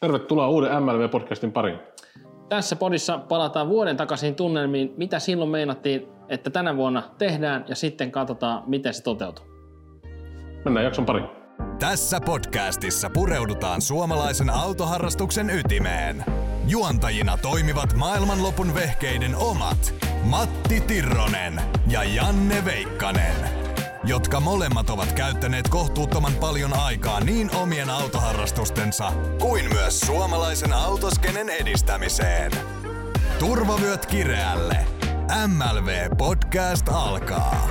Tervetuloa uuden MLV-podcastin pariin. Tässä podissa palataan vuoden takaisin tunnelmiin, mitä silloin meinattiin, että tänä vuonna tehdään ja sitten katsotaan, miten se toteutuu. Mennään jakson pariin. Tässä podcastissa pureudutaan suomalaisen autoharrastuksen ytimeen. Juontajina toimivat maailmanlopun vehkeiden omat Matti Tirronen ja Janne Veikkanen, jotka molemmat ovat käyttäneet kohtuuttoman paljon aikaa niin omien autoharrastustensa kuin myös suomalaisen autoskenen edistämiseen. Turvavyöt kireälle. MLV Podcast alkaa.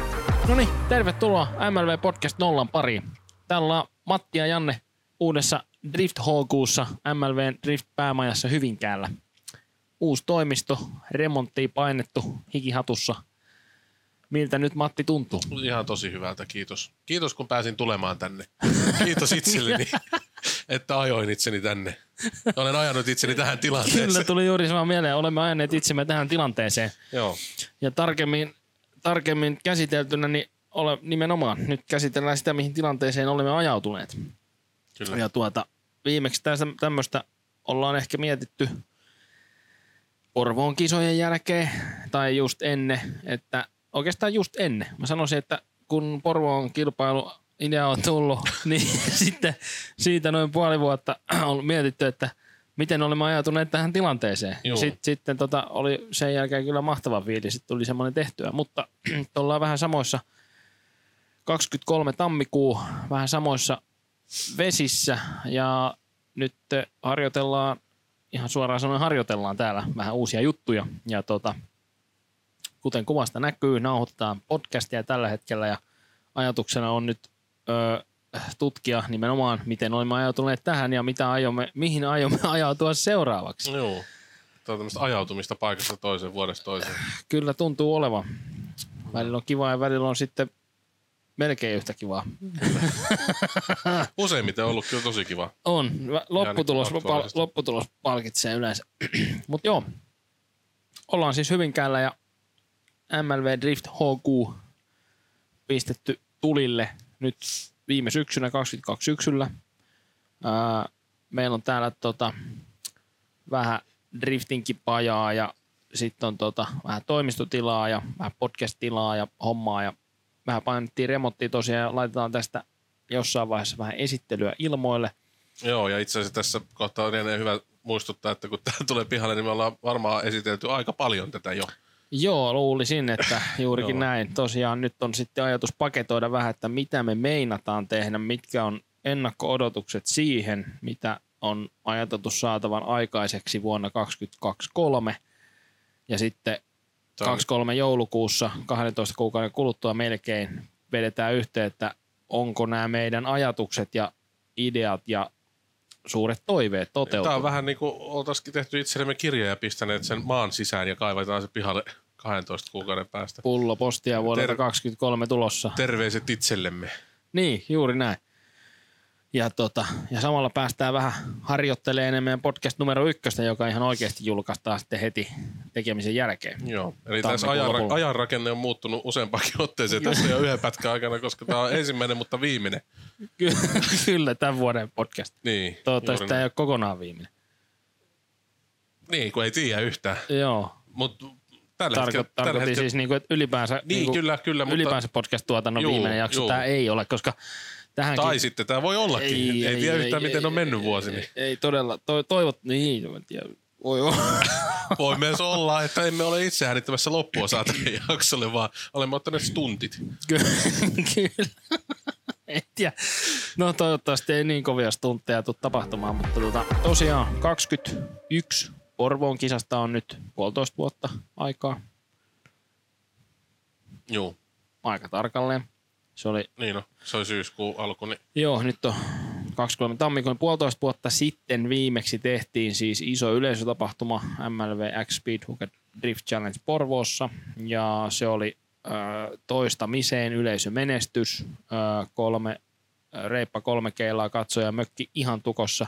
No niin, tervetuloa MLV Podcast nollan pariin. Täällä on Matti ja Janne uudessa Drift HQssa MLVn Drift päämajassa Hyvinkäällä. Uusi toimisto, remonttiin painettu, hikihatussa. Miltä nyt Matti tuntuu? Ihan tosi hyvältä, kiitos. Kiitos kun pääsin tulemaan tänne. Kiitos itselleni, että ajoin itseni tänne. Olen ajanut itseni tähän tilanteeseen. Kyllä tuli juuri sama mieleen. Olemme ajaneet itsemme tähän tilanteeseen. Joo. Ja tarkemmin, tarkemmin käsiteltynä, niin ole, nimenomaan nyt käsitellään sitä, mihin tilanteeseen olemme ajautuneet. Kyllä. Ja tuota, viimeksi tämmöistä ollaan ehkä mietitty Porvoon kisojen jälkeen tai just ennen, että oikeastaan just ennen. Mä sanoisin, että kun Porvoon kilpailu idea on tullut, niin sitten siitä noin puoli vuotta on mietitty, että miten olemme ajatuneet tähän tilanteeseen. Joo. Sitten, sitten tota, oli sen jälkeen kyllä mahtava fiilis, sitten tuli semmoinen tehtyä, mutta ollaan vähän samoissa 23. tammikuu, vähän samoissa vesissä ja nyt harjoitellaan, ihan suoraan sanoen harjoitellaan täällä vähän uusia juttuja ja tota, kuten kuvasta näkyy, nauhoitetaan podcastia tällä hetkellä ja ajatuksena on nyt ö, tutkia nimenomaan, miten olemme ajautuneet tähän ja mitä aiomme, mihin aiomme ajautua seuraavaksi. Joo. Tämä on tämmöistä ajautumista paikasta toiseen, vuodesta toiseen. Kyllä tuntuu olevan. Välillä on kiva ja välillä on sitten melkein yhtä kivaa. Useimmiten on ollut kyllä tosi kiva. On. Lopputulos, pal- lopputulos palkitsee yleensä. Mutta joo, ollaan siis Hyvinkäällä ja MLV Drift HQ pistetty tulille nyt viime syksynä, 22 syksyllä. Ää, meillä on täällä tota, vähän driftinkin pajaa ja sitten on tota, vähän toimistotilaa ja vähän podcast-tilaa ja hommaa ja vähän painettiin remonttia tosiaan ja laitetaan tästä jossain vaiheessa vähän esittelyä ilmoille. Joo, ja itse asiassa tässä kohtaa on hyvä muistuttaa, että kun tämä tulee pihalle, niin me ollaan varmaan esitelty aika paljon tätä jo. Joo, luulisin, että juurikin näin. Tosiaan nyt on sitten ajatus paketoida vähän, että mitä me meinataan tehdä, mitkä on ennakko-odotukset siihen, mitä on ajateltu saatavan aikaiseksi vuonna 2023. Ja sitten Tämä on- 23 joulukuussa, 12 kuukauden kuluttua melkein, vedetään yhteen, että onko nämä meidän ajatukset ja ideat ja suuret toiveet Tämä on vähän niin kuin oltaisikin tehty itsellemme kirja ja pistäneet sen maan sisään ja kaivetaan se pihalle 12 kuukauden päästä. Pullo postia vuodelta Ter- 23 tulossa. Terveiset itsellemme. Niin, juuri näin. Ja, tota, ja samalla päästään vähän harjoittelemaan meidän podcast numero ykköstä, joka ihan oikeasti julkaistaan sitten heti tekemisen jälkeen. Joo, eli Tammikuun tässä ajan, lopulla. ajan rakenne on muuttunut useampakin otteeseen tässä jo yhden pätkän aikana, koska tämä on ensimmäinen, mutta viimeinen. Ky- Kyllä, tämän vuoden podcast. Niin, Toivottavasti tämä ei ole kokonaan viimeinen. Niin, kun ei tiedä yhtään. Joo, Mutta tällä Tarko- hetkellä... tarkoitin hetkellä siis, niinku, että ylipäänsä, Niin, niinku, kyllä, kyllä, mutta- ylipäänsä podcast-tuotannon Juu, viimeinen jakso. juu. Tämä ei ole, koska tähänkin... tai sitten tämä voi ollakin. Ei, ei, tiedä yhtään, miten on mennyt vuosi. Ei, Niin. ei todella. To, toivot, niin, en tiedä. Voi olla. Voi myös olla, että emme ole itse äänittämässä loppuosaa tälle jaksolle, vaan olemme ottaneet stuntit. Ky- Kyllä. En tiedä. No toivottavasti ei niin kovia stuntteja tule tapahtumaan, mutta tota, tosiaan 21 Porvoon kisasta on nyt puolitoista vuotta aikaa, Joo, aika tarkalleen. Se oli, niin no, se oli syyskuun alku, niin joo, nyt on 23 tammikuun puolitoista vuotta sitten viimeksi tehtiin siis iso yleisötapahtuma MLV X Speed Hooked Drift Challenge Porvoossa. Ja se oli ö, toistamiseen yleisömenestys, ö, kolme, ö, reippa kolme keilaa katsoja mökki ihan tukossa.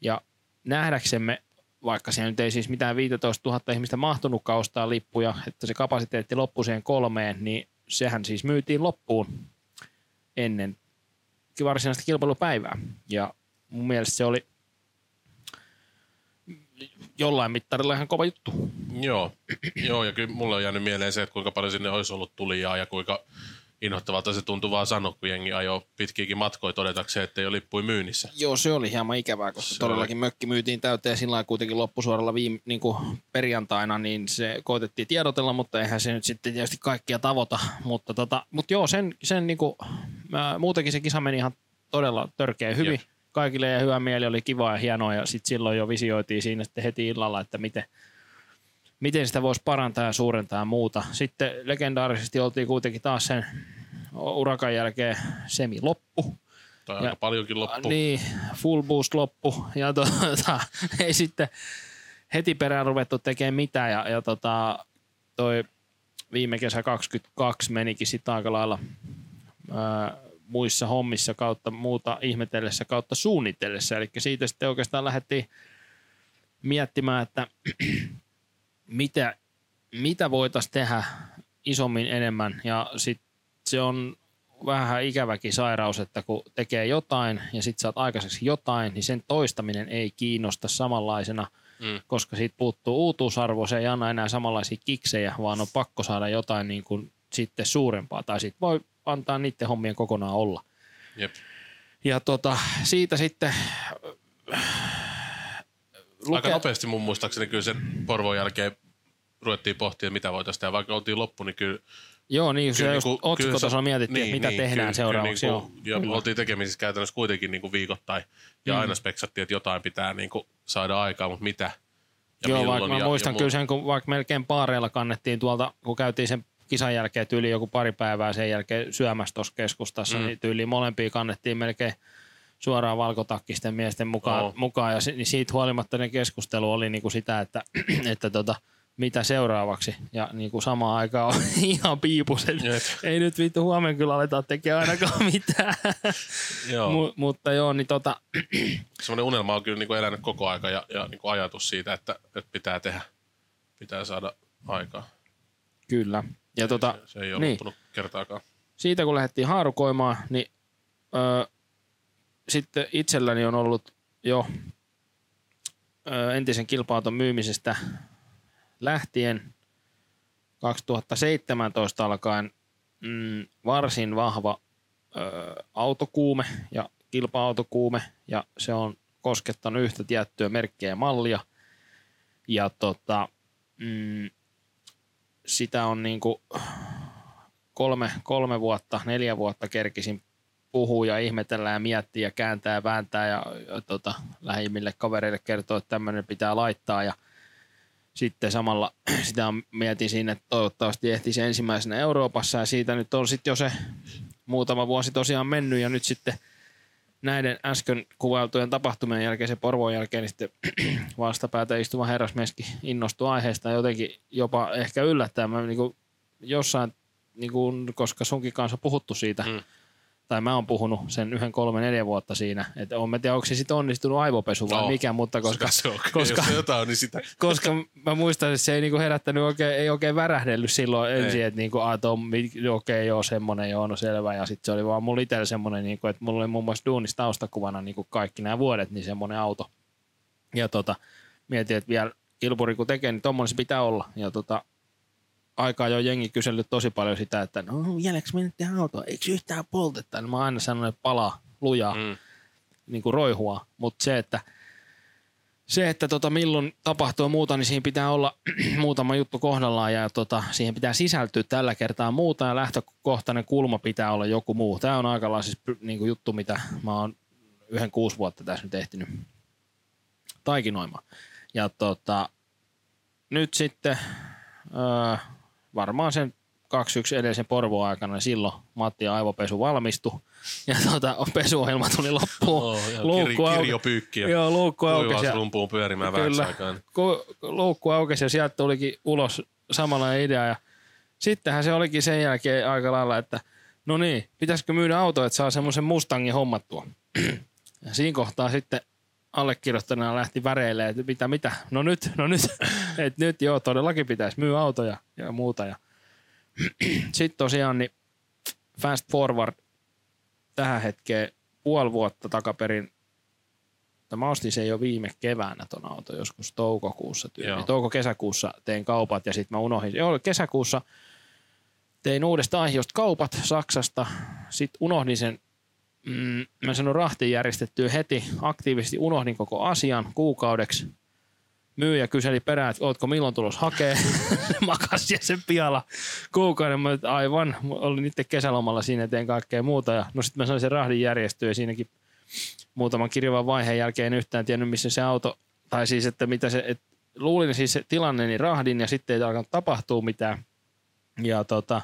Ja nähdäksemme vaikka siellä nyt ei siis mitään 15 000 ihmistä mahtunutkaan ostaa lippuja, että se kapasiteetti loppui siihen kolmeen, niin sehän siis myytiin loppuun ennen varsinaista kilpailupäivää. Ja mun mielestä se oli jollain mittarilla ihan kova juttu. Joo. Joo, ja kyllä mulle on jäänyt mieleen se, että kuinka paljon sinne olisi ollut tulijaa ja kuinka inhottavalta se tuntui vaan sanoa, kun jengi ajoi pitkiäkin matkoja todetakseen, että ei ole lippuja myynnissä. Joo, se oli hieman ikävää, koska Se todellakin mökki myytiin täyteen sillä lailla kuitenkin loppusuoralla viime, niin kuin perjantaina, niin se koitettiin tiedotella, mutta eihän se nyt sitten tietysti kaikkia tavoita. Mutta, tota, mutta joo, sen, sen niin kuin, mä, muutenkin se kisa meni ihan todella törkeä hyvin. Jep. Kaikille ja hyvä mieli oli kiva ja hienoa ja sitten silloin jo visioitiin siinä sitten heti illalla, että miten, miten sitä voisi parantaa ja suurentaa ja muuta. Sitten legendaarisesti oltiin kuitenkin taas sen urakan jälkeen semi loppu. Tai Ja- aika paljonkin loppu. Niin, full boost loppu. Ja tota, ei sitten heti perään ruvettu tekemään mitään. Ja, ja tota, toi viime kesä 22 menikin sitten aika lailla ää, muissa hommissa kautta muuta ihmetellessä kautta suunnitellessa. Eli siitä sitten oikeastaan lähdettiin miettimään, että mitä, mitä voitaisiin tehdä isommin enemmän. Ja sitten se on vähän ikäväkin sairaus, että kun tekee jotain ja sitten saat aikaiseksi jotain, niin sen toistaminen ei kiinnosta samanlaisena, Mm. koska siitä puuttuu uutuusarvo, se ei anna enää samanlaisia kiksejä, vaan on pakko saada jotain niin kuin sitten suurempaa, tai sitten voi antaa niiden hommien kokonaan olla. Jep. Ja tota, siitä sitten Aika nopeasti mun muistaakseni kyllä sen Porvon jälkeen ruvettiin pohtia, mitä voitaisiin tehdä. Vaikka oltiin loppu, niin kyllä... Joo, niin se kyllä just niinku- otsikkotasolla mietittiin, että mitä tehdään kyllä- seuraavaksi. Kyllä, joo. niinku, ja Kyllä. oltiin tekemisissä käytännössä kuitenkin niinku viikoittain. Ja Mm. aina speksattiin, että jotain pitää niinku saada aikaa, mutta mitä ja Joo, milloin. vaikka mä ja, muistan ja kyllä sen, kun vaikka melkein paareilla kannettiin tuolta, kun käytiin sen kisan jälkeen tyyli joku pari päivää sen jälkeen syömässä tuossa keskustassa, Mm. niin tyyliin molempia kannettiin melkein suoraan valkotakkisten miesten mukaan, Oo. mukaan ja niin siitä huolimatta ne keskustelu oli niinku sitä, että, että tota, mitä seuraavaksi. Ja niinku samaan aikaan on ihan piipus, että Jep. ei nyt vittu huomenna kyllä aletaan tekemään ainakaan mitään. Joo. Mu- mutta joo, niin tota, Semmoinen unelma on kyllä niinku elänyt koko aika ja, ja niinku ajatus siitä, että, että pitää tehdä, pitää saada aikaa. kyllä. Ja tota, se, se ei ole niin. kertaakaan. siitä kun lähdettiin haarukoimaan, niin öö, sitten itselläni on ollut jo entisen kilpauton myymisestä lähtien 2017 alkaen mm, varsin vahva öö, autokuume ja kilpa-autokuume ja se on koskettanut yhtä tiettyä merkkiä ja mallia. Ja tota, mm, sitä on niinku kolme, kolme vuotta, neljä vuotta kerkisin puhua ja ihmetellä ja miettiä ja kääntää ja vääntää ja, ja tota, lähimmille kavereille kertoa, että tämmöinen pitää laittaa ja sitten samalla sitä mietin siinä, että toivottavasti ehtisi ensimmäisenä Euroopassa ja siitä nyt on sitten jo se muutama vuosi tosiaan mennyt ja nyt sitten näiden äsken kuvailtujen tapahtumien jälkeen, se Porvoon jälkeen, niin sitten vastapäätä istuva herrasmieski innostui aiheesta jotenkin jopa ehkä yllättää. Mä niin kuin jossain, niin kuin, koska sunkin kanssa on puhuttu siitä, Mm. Tai mä oon puhunut sen yhden, kolme, neljä vuotta siinä, että on, mä tiedä, onko se sitten onnistunut aivopesu vai No, mikä, mutta koska, se on, koska- jos se jotain niin sitä. koska mä muistan, että se ei niinku herättänyt oikein, ei oikein värähdellyt silloin Ei. ensin, että niinku, okei, okay, joo, semmonen, joo, no selvä. Ja sitten se oli vaan mulla itsellä semmonen, niinku, että mulla oli muun muassa duunissa taustakuvana niinku kaikki nämä vuodet, niin semmonen auto. Ja tota, mietin, että vielä kilpuri kun tekee, niin tommonen se pitää olla. Ja tota, aikaa jo jengi kysellyt tosi paljon sitä, että no jäljeksi me nyt tehdään autoa, eikö yhtään poltetta? Niin mä oon aina sanonut, että palaa lujaa Mm. niin kuin roihua, mutta se, että se, että tota, milloin tapahtuu muuta, niin siinä pitää olla muutama juttu kohdallaan ja tota, siihen pitää sisältyä tällä kertaa muuta ja lähtökohtainen kulma pitää olla joku muu. Tämä on aika siis niin kuin juttu, mitä mä oon yhden kuusi vuotta tässä nyt ehtinyt taikinoimaan. Ja tota, nyt sitten öö, varmaan sen 2-1 edellisen Porvoon aikana niin silloin Matti aivopesu valmistui ja tota, pesuohjelma tuli loppuun. Oh, ja Luukku kir, auki. kirjopyykkiä. Joo, luukku aukesi. ja- Kuivausrumpuun pyörimään Kyllä. aikaan. ku- luukku aukesi ja sieltä tulikin ulos samalla idea. Ja sittenhän se olikin sen jälkeen aika lailla, että no niin, pitäisikö myydä auto, että saa semmoisen Mustangin hommattua. Ja siinä kohtaa sitten allekirjoittajana lähti väreilemään, että mitä, mitä, no nyt, no nyt, että nyt joo, todellakin pitäisi myydä autoja ja muuta. Ja sitten tosiaan niin fast forward tähän hetkeen puoli vuotta takaperin mutta mä ostin sen jo viime keväänä ton auto, joskus toukokuussa tyyli. Touko-kesäkuussa tein kaupat ja sitten mä unohdin. Joo, kesäkuussa tein uudesta aiheesta kaupat Saksasta, sitten unohdin sen, mm, mä sanon rahtiin järjestettyä heti, aktiivisesti unohdin koko asian kuukaudeksi. Myyjä kyseli perään, että ootko milloin tulos hakee. Makas ja sen pihalla kuukauden. Mä olin, aivan, olin itse kesälomalla siinä ja tein kaikkea muuta. Ja, no sitten mä sain sen rahdin järjestyä ja siinäkin muutaman kirjavan vaiheen jälkeen en yhtään tiennyt, missä se auto, tai siis, että mitä se, et, luulin siis se tilanne, niin rahdin ja sitten ei alkanut tapahtua mitään. Ja tota,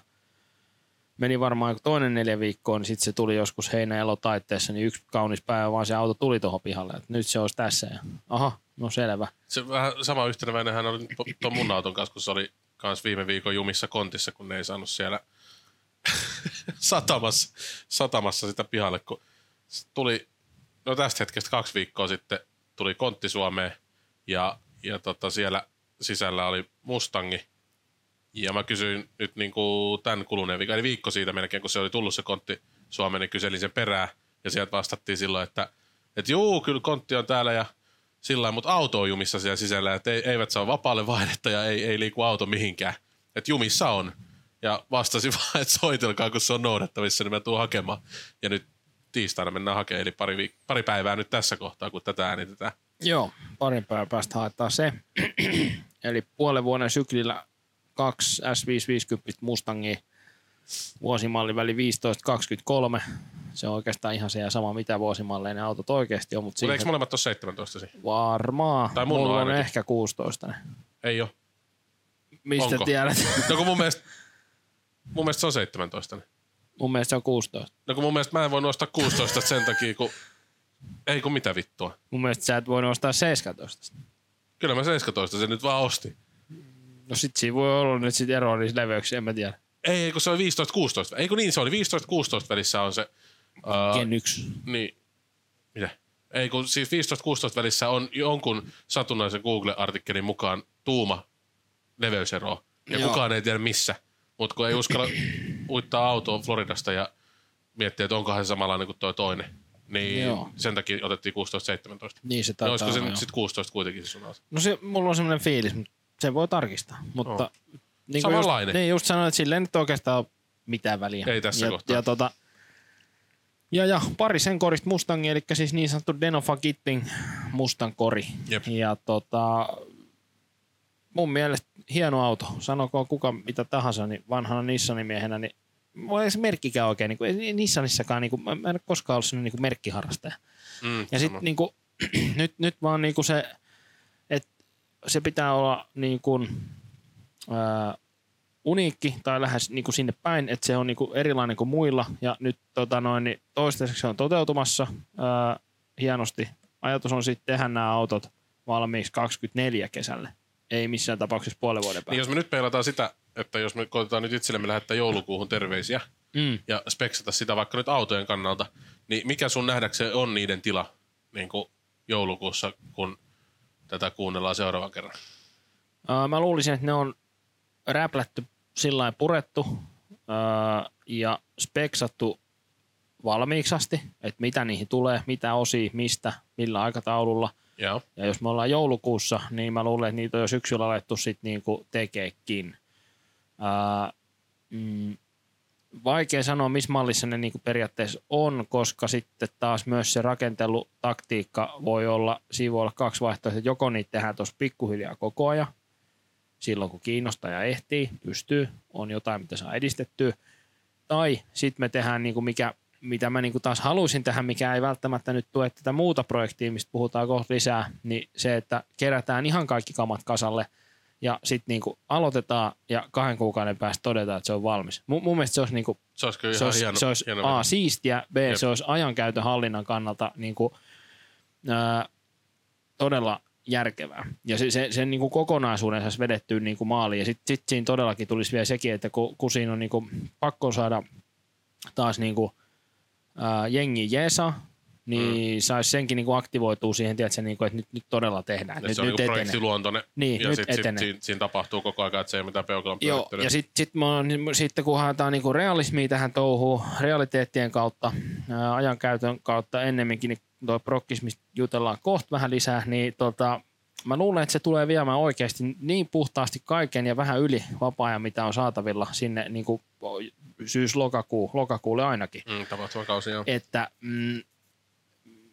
meni varmaan toinen neljä viikkoa, niin sitten se tuli joskus heinä taitteessa, niin yksi kaunis päivä vaan se auto tuli tuohon pihalle, että nyt se olisi tässä. Ja, aha, no selvä. Se vähän sama yhteneväinen hän oli tuon mun auton kanssa, kun se oli kans viime viikon jumissa kontissa, kun ne ei saanut siellä satamassa, satamassa sitä pihalle, kun tuli, no tästä hetkestä kaksi viikkoa sitten tuli kontti Suomeen ja, ja tota siellä sisällä oli Mustangi. Ja mä kysyin nyt niin kuin tämän kuluneen viikon, eli viikko siitä melkein, kun se oli tullut se kontti Suomeen, niin kyselin sen perää. Ja sieltä vastattiin silloin, että, että juu, kyllä kontti on täällä ja sillä mutta auto on jumissa siellä sisällä, että ei, eivät saa vapaalle vaihdetta ja ei, ei liiku auto mihinkään. Että jumissa on. Ja vastasin vaan, että soitelkaa, kun se on noudattavissa, niin mä tuun hakemaan. Ja nyt tiistaina mennään hakemaan, eli pari, viik- pari päivää nyt tässä kohtaa, kun tätä äänitetään. Joo, parin päivän päästä haetaan se. Eli puolen vuoden syklillä kaksi S550 Mustangia vuosimalli väli 15-23. Se on oikeastaan ihan se ja sama, mitä vuosimalleinen autot oikeasti on, mutta Mutta eikö siihen molemmat ole 17 siinä? varmaan. Tai mun on Mulla on ainakin. ehkä 16. ne. Ei ole. Mistä Onko? tiedät? No kun mun mielestä, mun mielestä se on 17. niin. mun mielestä se on 16. No kun mun mielestä mä en voi nostaa 16 sen takia, kun... Ei kun mitä vittua. Mun mielestä sä et voi nostaa 17. Kyllä mä 17 sen nyt vaan ostin. No sit siinä voi olla nyt sit eroa niissä leveyksissä, en mä tiedä. Ei, kun se oli 15-16. Ei kun niin, se oli 15-16 välissä on se... Uh, Gen 1. Niin. Mitä? Ei kun siis 15-16 välissä on jonkun satunnaisen Google-artikkelin mukaan tuuma leveysero. Ja Joo. kukaan ei tiedä missä. Mutta kun ei uskalla uittaa autoa Floridasta ja miettiä, että onkohan se samanlainen kuin tuo toinen. Niin Joo. sen takia otettiin 16-17. Niin se No, taitaa olisiko se nyt sitten 16 kuitenkin se sun auto? No se, mulla on semmoinen fiilis, mutta se voi tarkistaa. Mutta Joo. niin kuin Samanlainen. Just, niin just sanoin, että sillä ei nyt oikeastaan mitään väliä. Ei tässä ja, kohtaa. Ja, tota, ja, ja pari sen korista Mustangia, eli siis niin sanottu Denofa Kitting Mustang kori. Jep. Ja tota, mun mielestä hieno auto. Sanokoon kuka mitä tahansa, niin vanhana Nissanin miehenä, niin mulla ei se merkkikään oikein, niin kuin, ei Nissanissakaan, niin kuin, mä en ole koskaan ollut sellainen niin kuin merkkiharrastaja. Mm, Ja sitten niinku, nyt, nyt vaan niinku se, että se pitää olla niinku, ää, uniikki tai lähes niinku sinne päin, että se on niinku erilainen kuin muilla. Ja nyt tota noin, niin toistaiseksi se on toteutumassa ää, hienosti. Ajatus on sitten tehdä nämä autot valmiiksi 24 kesälle. Ei missään tapauksessa puolen vuoden Niin päästä. jos me nyt peilataan sitä, että jos me koitetaan nyt itsellemme lähettää joulukuuhun terveisiä Mm. ja speksata sitä vaikka nyt autojen kannalta, niin mikä sun nähdäkseen on niiden tila niin kuin joulukuussa, kun tätä kuunnellaan seuraavan kerran? Ää, mä luulisin, että ne on räplätty sillä lailla purettu ää, ja speksattu valmiiksi asti, että mitä niihin tulee, mitä osia, mistä, millä aikataululla. Joo. Ja jos me ollaan joulukuussa, niin mä luulen, että niitä on jo syksyllä alettu sitten niinku tekeekin. Ää, mm, vaikea sanoa, missä mallissa ne niinku periaatteessa on, koska sitten taas myös se rakentelutaktiikka voi olla, siinä voi olla kaksi vaihtoehtoa, joko niitä tehdään tuossa pikkuhiljaa koko ajan, silloin kun kiinnostaja ehtii, pystyy, on jotain, mitä saa edistettyä, tai sitten me tehdään niinku mikä, mitä mä niinku taas haluaisin tähän, mikä ei välttämättä nyt tue tätä muuta projektia, mistä puhutaan kohta lisää, niin se, että kerätään ihan kaikki kamat kasalle ja sitten niinku aloitetaan ja kahden kuukauden päästä todetaan, että se on valmis. Mun, mun mielestä se olisi, niinku, Se olisi kyllä se olisi, hieno, se olisi hieno A, siistiä, B, Jep. se olisi ajankäytön hallinnan kannalta niinku, ää, todella järkevää. Ja se, se, sen niin kuin kokonaisuuden saisi vedettyä niin kuin maaliin. Ja sitten sit siinä todellakin tulisi vielä sekin, että kun, kun siinä on niin kuin pakko saada taas niin kuin, ää, jengi jeesa, niin mm. saisi senkin niin kuin aktivoitua siihen, tiedätkö, niin kuin, että nyt, nyt todella tehdään. Nyt, se on nyt niin etenee. projektiluontoinen. Niin, ja nyt sitten sit, siinä, siinä, tapahtuu koko ajan, että se ei mitään peukalon Joo, ja sitten sit, sit, sitten kun haetaan niinku realismia tähän touhuun, realiteettien kautta, ää, ajankäytön kautta ennemminkin, niin toi prokkis, mistä jutellaan kohta vähän lisää, niin tota, mä luulen, että se tulee viemään oikeasti niin puhtaasti kaiken ja vähän yli vapaa-ajan, mitä on saatavilla sinne niin kuin syys-lokakuu, lokakuulle ainakin. Mm, tapahtumakausi, joo. Että, mm,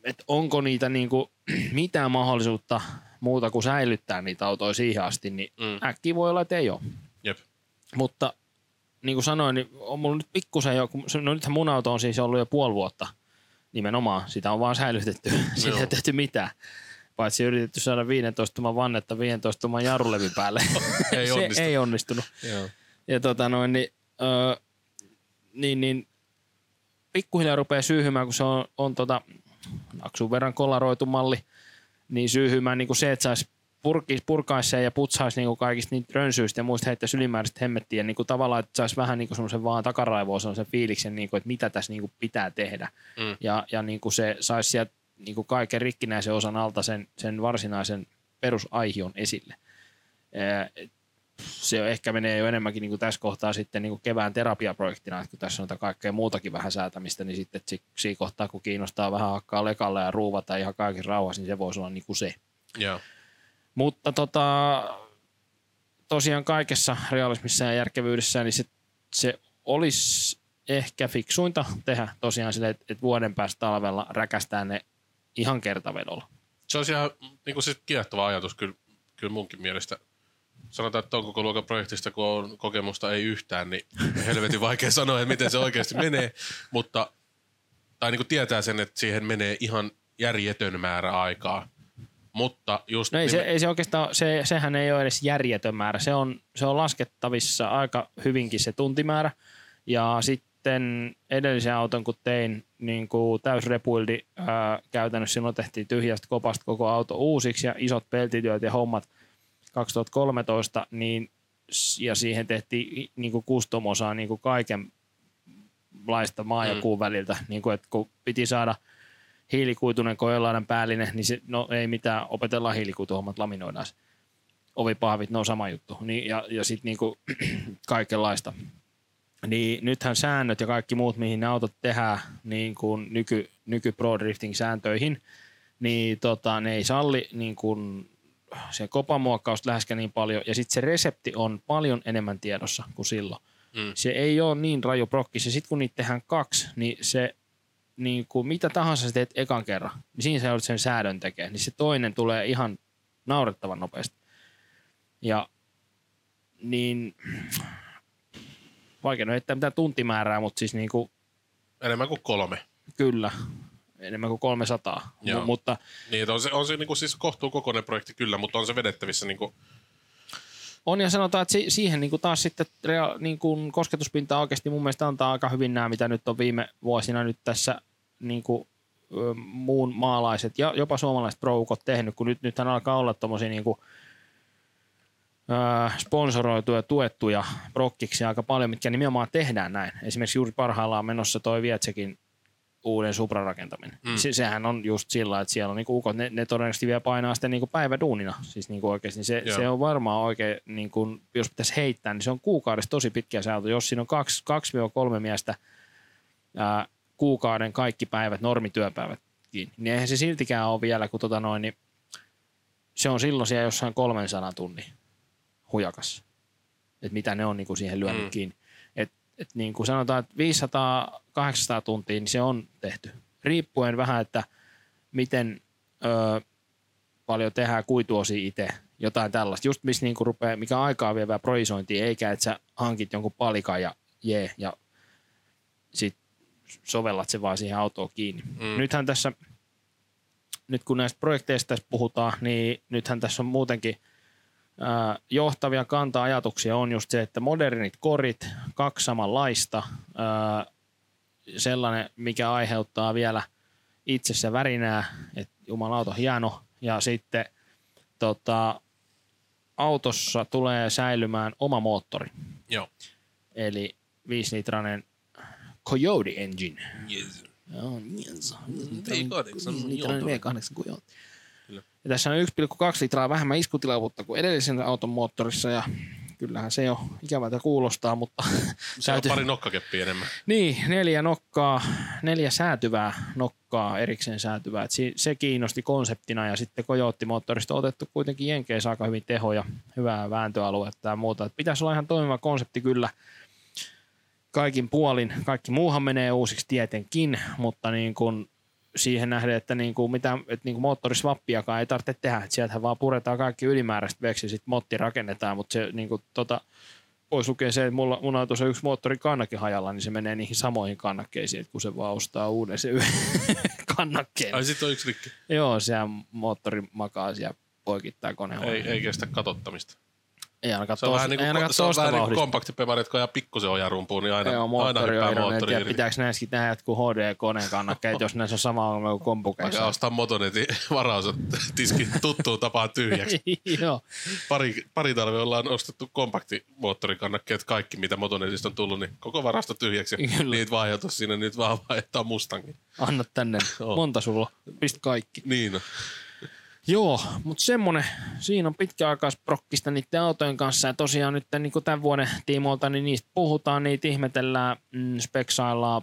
että onko niitä niin kuin, mitään mahdollisuutta muuta kuin säilyttää niitä autoja siihen asti, niin Mm. äkkiä voi olla, että ei ole. Jep. Mutta niin kuin sanoin, niin on mulla nyt pikkusen jo, no nythän mun auto on siis ollut jo puoli vuotta nimenomaan. Sitä on vaan säilytetty, siitä ei tehty mitään. Paitsi yritetty saada 15 tuman vannetta 15 tuman jarrulevy päälle. Ei Se onnistu. ei onnistunut. Joo. Ja tota noin, niin, öö, niin, niin pikkuhiljaa rupeaa syyhymään, kun se on, on tota, naksun verran kolaroitu malli, niin syyhymään niin kuin se, että saisi purkis, purkaisi sen ja putsaisi niin kuin kaikista niitä rönsyistä ja muista heittäisi ylimääräistä hemmettiä. Niin kuin tavallaan, että saisi vähän niin kuin semmoisen vaan takaraivoon semmoisen fiiliksen, niin kuin, että mitä tässä niin kuin pitää tehdä. Mm. Ja, ja niin kuin se saisi sieltä niin kuin kaiken rikkinäisen osan alta sen, sen varsinaisen perusaihion esille. Se ehkä menee jo enemmänkin niin kuin tässä kohtaa sitten niin kuin kevään terapiaprojektina, että kun tässä on kaikkea muutakin vähän säätämistä, niin sitten siinä kohtaa, kun kiinnostaa vähän hakkaa lekalla ja ruuvata ihan kaiken rauhassa, niin se voisi olla niin kuin se. Joo. Mutta tota, tosiaan kaikessa realismissa ja järkevyydessä, niin se, se olisi ehkä fiksuinta tehdä tosiaan sille, että, että vuoden päästä talvella räkästää ne ihan kertavedolla. Se olisi ihan niin kuin siis kiehtova ajatus kyllä, kyllä munkin mielestä. Sanotaan, että tuon koko luokan projektista, kun on kokemusta ei yhtään, niin helvetin vaikea sanoa, että miten se oikeasti menee. Mutta, tai niin kuin tietää sen, että siihen menee ihan järjetön määrä aikaa. Mutta just... No ei se, nimen- ei se oikeastaan, se, sehän ei ole edes järjetön määrä. Se on, se on laskettavissa aika hyvinkin se tuntimäärä. Ja sitten edellisen auton, kun tein niin kuin täysrepuildi, ää, käytännössä silloin tehtiin tyhjästä kopasta koko auto uusiksi ja isot peltityöt ja hommat 2013, niin ja siihen tehtiin niin kuin custom-osaa niin kuin kaikenlaista maa ja Mm. kuun väliltä, niin kuin, että kun piti saada hiilikuitunen koelainen päällinen, niin se, no ei mitään, opetellaan hiilikuituhommat, laminoidaan se. Ovipahvit, no sama juttu. Niin, ja ja sitten niinku kaikenlaista. Niin nythän säännöt ja kaikki muut, mihin ne autot tehdään niin kuin nyky, nyky Pro Drifting-sääntöihin, niin tota, ne ei salli niin kuin se kopamuokkausta läheskään niin paljon. Ja sitten se resepti on paljon enemmän tiedossa kuin silloin. Mm. Se ei ole niin raju prokki. Se sitten kun niitä tehdään kaksi, niin se niin kuin mitä tahansa sä teet ekan kerran, niin siinä sä joudut sen säädön tekemään, niin se toinen tulee ihan naurettavan nopeasti. Ja niin, vaikea nyt heittää mitään tuntimäärää, mutta siis niin kuin, Enemmän kuin kolme. kyllä, enemmän kuin 300. Joo. M- mutta Niin, on se, on se niin kuin siis kohtuu kokoinen projekti kyllä, mutta on se vedettävissä niin kuin, on ja sanotaan, että si- siihen niin kuin taas sitten rea- niin kuin kosketuspinta oikeasti mun mielestä antaa aika hyvin nämä, mitä nyt on viime vuosina nyt tässä niin kuin, ö, muun maalaiset ja jopa suomalaiset proukot tehnyt, kun nyt, nythän alkaa olla tommosia niin kuin, ö, sponsoroituja, tuettuja prokkiksi aika paljon, mitkä nimenomaan tehdään näin. Esimerkiksi juuri parhaillaan menossa toi Vietsekin uuden Supran rakentaminen. Mm. Se, sehän on just sillä, että siellä on niinku ukot, ne, ne todennäköisesti vielä painaa sitten niinku päiväduunina. Siis niinku oikeasti, niin se, Joo. se on varmaan oikein, niinku, jos pitäisi heittää, niin se on kuukaudessa tosi pitkä auto. Jos siinä on kaksi, kaksi kolme miestä ää, kuukauden kaikki päivät, normityöpäivät kiinni, niin eihän se siltikään ole vielä, kun tota noin, niin se on silloin siellä jossain 300 tunnin hujakassa. Että mitä ne on niinku siihen lyönyt mm. kiinni. Et, niin kuin sanotaan, että 500-800 tuntia, niin se on tehty. Riippuen vähän, että miten ö, paljon tehdään kuituosia itse, jotain tällaista. Just missä niin rupeaa, mikä aikaa vievää projisointia, eikä että sä hankit jonkun palikan ja jee, ja sit sovellat se vaan siihen autoon kiinni. Mm. Nythän tässä, nyt kun näistä projekteista tässä puhutaan, niin nythän tässä on muutenkin johtavia kanta-ajatuksia on just se, että modernit korit, kaksi samanlaista, sellainen, mikä aiheuttaa vielä itsessä värinää, että jumalauta hieno, ja sitten tota, autossa tulee säilymään oma moottori, joo. eli 5-litrainen Coyote Engine. Yes. Joo, yes. V8 Litrainen Coyote. V8 Coyote. Kyllä. Ja tässä on 1,2 litraa vähemmän iskutilavuutta kuin edellisen auton moottorissa ja kyllä kyllähän se jo ikävältä kuulostaa, mutta Se on täytyy- pari nokkakeppiä enemmän. niin, neljä nokkaa, neljä säätyvää nokkaa, erikseen säätyvää. Et se kiinnosti konseptina ja sitten Coyote-moottorista on otettu kuitenkin Jenkeissä aika hyvin tehoja, hyvää vääntöaluetta ja muuta. Et pitäisi olla ihan toimiva konsepti kyllä kaikin puolin. Kaikki muuhan menee uusiksi tietenkin, mutta niin kuin siihen nähden, että niin kuin mitä, että niin kuin moottorisvappiakaan ei tarvitse tehdä. Että sieltähän vaan puretaan kaikki ylimääräiset veksi ja sitten motti rakennetaan, mutta se niin kuin, tota, pois lukee se, että mulla, mulla on tuossa yksi moottori kannakin hajalla, niin se menee niihin samoihin kannakkeisiin, että kun se vaan ostaa uuden se kannakkeen. Ai sit on yksi rikki. Joo, se moottori makaa siellä poikittaa koneen. Ei, ei kestä katottamista. Ei ainakaan Se on vähän niin kuin, se on vähän niin kuin vauhdista. kompaktipemarit, kun ajaa pikkusen ojarumpuun, niin aina, Joo, aina hyppää moottori irti. pitääkö näissäkin nähdä jotkut HD-koneen kannakkeet, jos näissä on sama ongelma kuin kompukeissa. Vaikka ostaa Motonetin varaus, että tiski tuttuun tapaan tyhjäksi. Joo, Pari, pari talve ollaan ostettu kompaktimoottorikannakkeet, kaikki mitä Motonetista on tullut, niin koko varasto tyhjäksi. Kyllä. Niitä vaihdotu sinne, nyt vaan vaihtaa Mustangin. anna tänne. Monta sulla? Pistä kaikki. Niin, Joo, mutta semmonen, siinä on pitkäaikaisprokkista niiden autojen kanssa ja tosiaan nyt niin tämän vuoden tiimoilta, niin niistä puhutaan, niitä ihmetellään, mm, speksaillaan,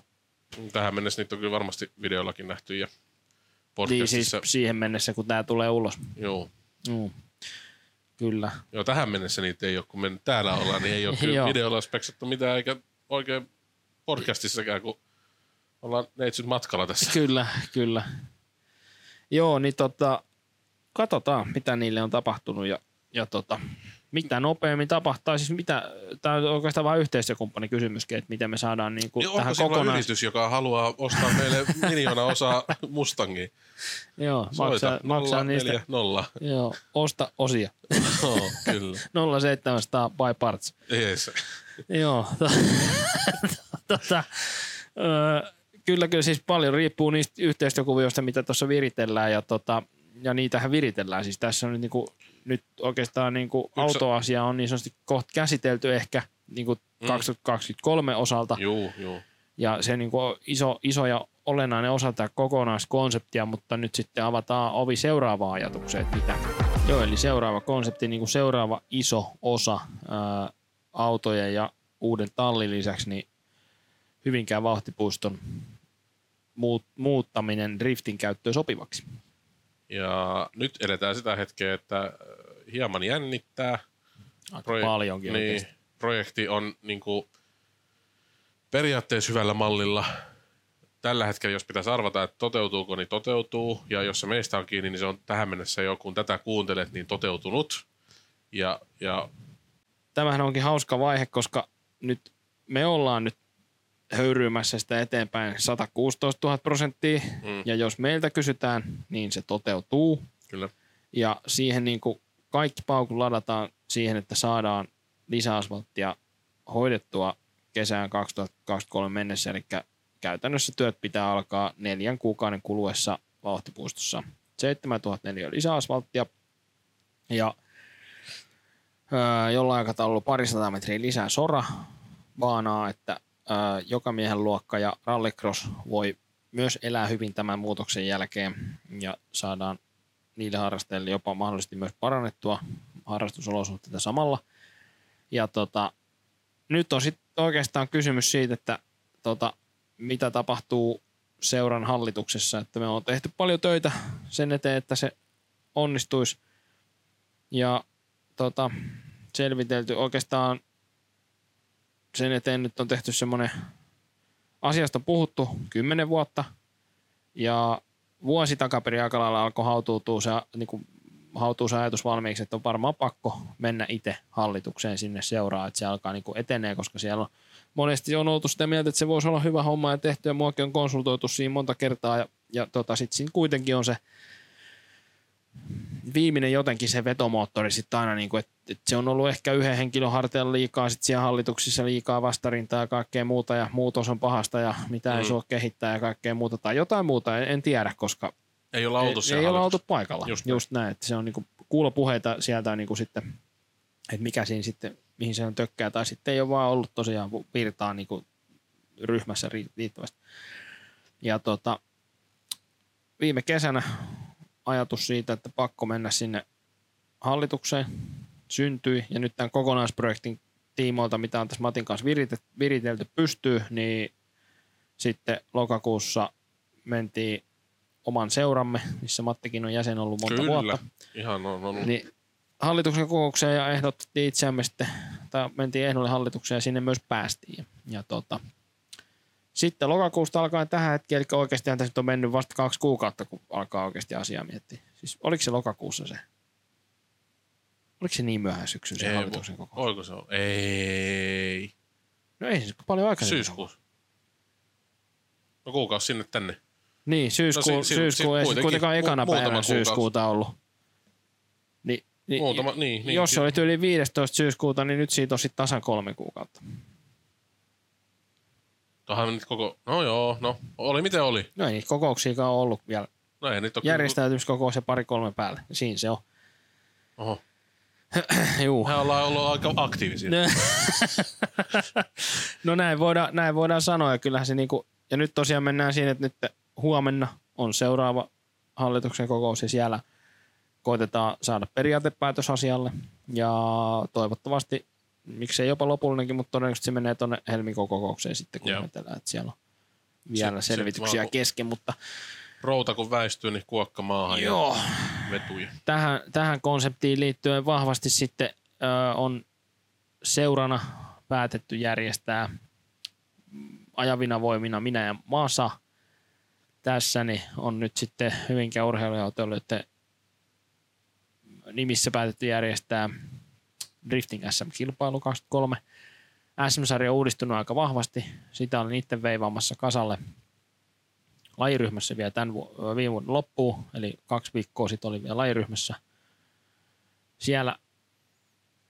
tähän mennessä niitä on kyllä varmasti videollakin nähty ja niin siis podcastissa. siihen mennessä, kun tämä tulee ulos. Joo. Mm. Kyllä. Joo, tähän mennessä niitä ei ole, kun me täällä ollaan, niin ei ole kyllä Joo. videolla speksattu mitään, eikä oikein podcastissakaan, kun ollaan neitsyt matkalla tässä. Kyllä, kyllä. Joo, niin tota, katsotaan, mitä niille on tapahtunut ja, ja tota, mitä nopeammin tapahtuu. Siis mitä, tämä on oikeastaan vain yhteistyökumppani kysymyskin, että miten me saadaan niin kuin Niin tähän kokonaan. yritys, joka haluaa ostaa meille miljoona osaa Mustangia? Joo, Soita maksaa, maksaa niistä. 040. Joo, osta osia. Joo, kyllä. 0700 by parts. Jees. Joo. tota, ö, kyllä, kyllä siis paljon riippuu niistä yhteistyökuvioista, mitä tuossa viritellään ja, tota, ja niitähän viritellään. Siis tässä on nyt, niinku, nyt oikeastaan niinku autoasia on niin sanotusti kohta käsitelty ehkä niinku Mm. 2023 osalta Juu, juu. ja se niinku on iso, iso ja olennainen osa tätä kokonaiskonseptia, mutta nyt sitten avataan ovi seuraavaan ajatukseen, että mitä. Joo, eli seuraava konsepti, niin kuin seuraava iso osa ää, autojen ja uuden tallin lisäksi, niin Hyvinkään vauhtipuiston muut, muuttaminen driftin käyttöön sopivaksi. Ja nyt eletään sitä hetkeä, että äh, hieman jännittää. Aika paljonkin niin, oikeasti. projekti on niin kuin, periaatteessa hyvällä mallilla. Tällä hetkellä, jos pitäisi arvata, että toteutuuko, niin toteutuu. Ja jos se meistä on kiinni, niin se on tähän mennessä jo, kun tätä kuuntelet, niin toteutunut. Ja, ja Tämähän onkin hauska vaihe, koska nyt me ollaan nyt höyryymässä sitä eteenpäin 116 000 prosenttia, Mm. ja jos meiltä kysytään, niin se toteutuu. kyllä, Ja siihen niin kuin kaikki paukut ladataan siihen, että saadaan lisäasfalttia hoidettua kesään 2023 mennessä. Eli käytännössä työt pitää alkaa neljän kuukauden kuluessa vauhtipuistossa. 7004 lisäasfalttia ja öö, jollain aikataululla parisataa metriä lisää sora baanaa, että öö, joka miehen luokka ja rallycross voi myös elää hyvin tämän muutoksen jälkeen ja saadaan niille harrastajille jopa mahdollisesti myös parannettua harrastusolosuhteita samalla. Ja tota, nyt on sitten oikeastaan kysymys siitä, että tota, mitä tapahtuu seuran hallituksessa, että me on tehty paljon töitä sen eteen, että se onnistuisi ja tota, selvitelty oikeastaan sen eteen nyt on tehty semmoinen asiasta puhuttu kymmenen vuotta ja vuosi takaperin aika lailla alkoi hautuutua se, niin kuin, hautuu se ajatus valmiiksi, että on varmaan pakko mennä itse hallitukseen sinne seuraa, että se alkaa niin kuin etenee, koska siellä on monesti on oltu sitä mieltä, että se voisi olla hyvä homma ja tehty ja muakin on konsultoitu siinä monta kertaa ja, ja tota, sitten siinä kuitenkin on se viimeinen jotenkin se vetomoottori sitten aina, niin kuin, että, että se on ollut ehkä yhden henkilön harteilla liikaa, sitten siellä hallituksissa liikaa vastarintaa ja kaikkea muuta ja muutos on pahasta ja mitä ei Mm. suo kehittää ja kaikkea muuta tai jotain muuta, en, en tiedä, koska ei olla oltu ei, ei olla oltu paikalla. Just Just, näin. että se on niinku kuulopuheita sieltä niinku sitten, että mikä siinä sitten, mihin se on tökkää, tai sitten ei ole vaan ollut tosiaan virtaa niinku ryhmässä ri- riittävästi. Ja tota, viime kesänä ajatus siitä, että pakko mennä sinne hallitukseen syntyi. Ja nyt tämän kokonaisprojektin tiimoilta, mitä on tässä Matin kanssa virite- viritelty pystyy, niin sitten lokakuussa mentiin oman seuramme, missä Mattikin on jäsen ollut monta Kyllä. vuotta. Ihan on ollut. Niin hallituksen kokoukseen ja ehdotettiin itseämme sitten, tai mentiin ehdolle hallitukseen ja sinne myös päästiin. Ja, ja tota, sitten lokakuusta alkaen tähän hetkeen, eli oikeastihan tässä nyt on mennyt vasta kaksi kuukautta, kun alkaa oikeasti asiaa miettiä. Siis oliko se lokakuussa se? Oliko se niin myöhään syksyn se Ei, hallituksen kokous? Oiko se? Ei. No ei siis paljon aikaisemmin. Syyskuussa. No kuukausi sinne tänne. Niin, syyskuu, No si- si- syyskuu si- ei kuitenkaan mu- ekana muutama päivänä syyskuuta ollut. Ni, niin, Muutama, niin, niin. jos se oli yli 15 syyskuuta, niin nyt siitä on sitten tasan kolme kuukautta. Tuohan nyt koko... No joo, no. Oli miten oli. No ei niitä kokouksiakaan ollut vielä. No ei nyt ole... Järjestäytymiskokous ja pari-kolme päälle. Siinä se on. Oho. Juu. Me ollaan ollut aika aktiivisia. No, no näin, voidaan, näin voidaan sanoa. Ja kyllähän se niinku, ja nyt tosiaan mennään siinä, että nyt huomenna on seuraava hallituksen kokous ja siellä koitetaan saada periaatepäätös asialle. Ja toivottavasti, miksei jopa lopullinenkin, mutta todennäköisesti se menee tuonne helmikuun kokoukseen sitten, kun metellään, että siellä on vielä Se- se selvityksiä vaan- kesken, mutta Routa kun väistyy, niin kuokka maahan joo, ja vetuja. tähän, tähän konseptiin liittyen vahvasti sitten ö, on seurana päätetty järjestää ajavina voimina minä ja Masa. Tässä niin on nyt sitten Hyvinkään urheiluautoilijoiden nimissä päätetty järjestää Drifting SM-kilpailu 23. SM-sarja on uudistunut aika vahvasti. Sitä oli niiden veivaamassa kasalle lajiryhmässä vielä tämän viime vuoden loppuun, eli kaksi viikkoa sitten oli vielä lajiryhmässä. Siellä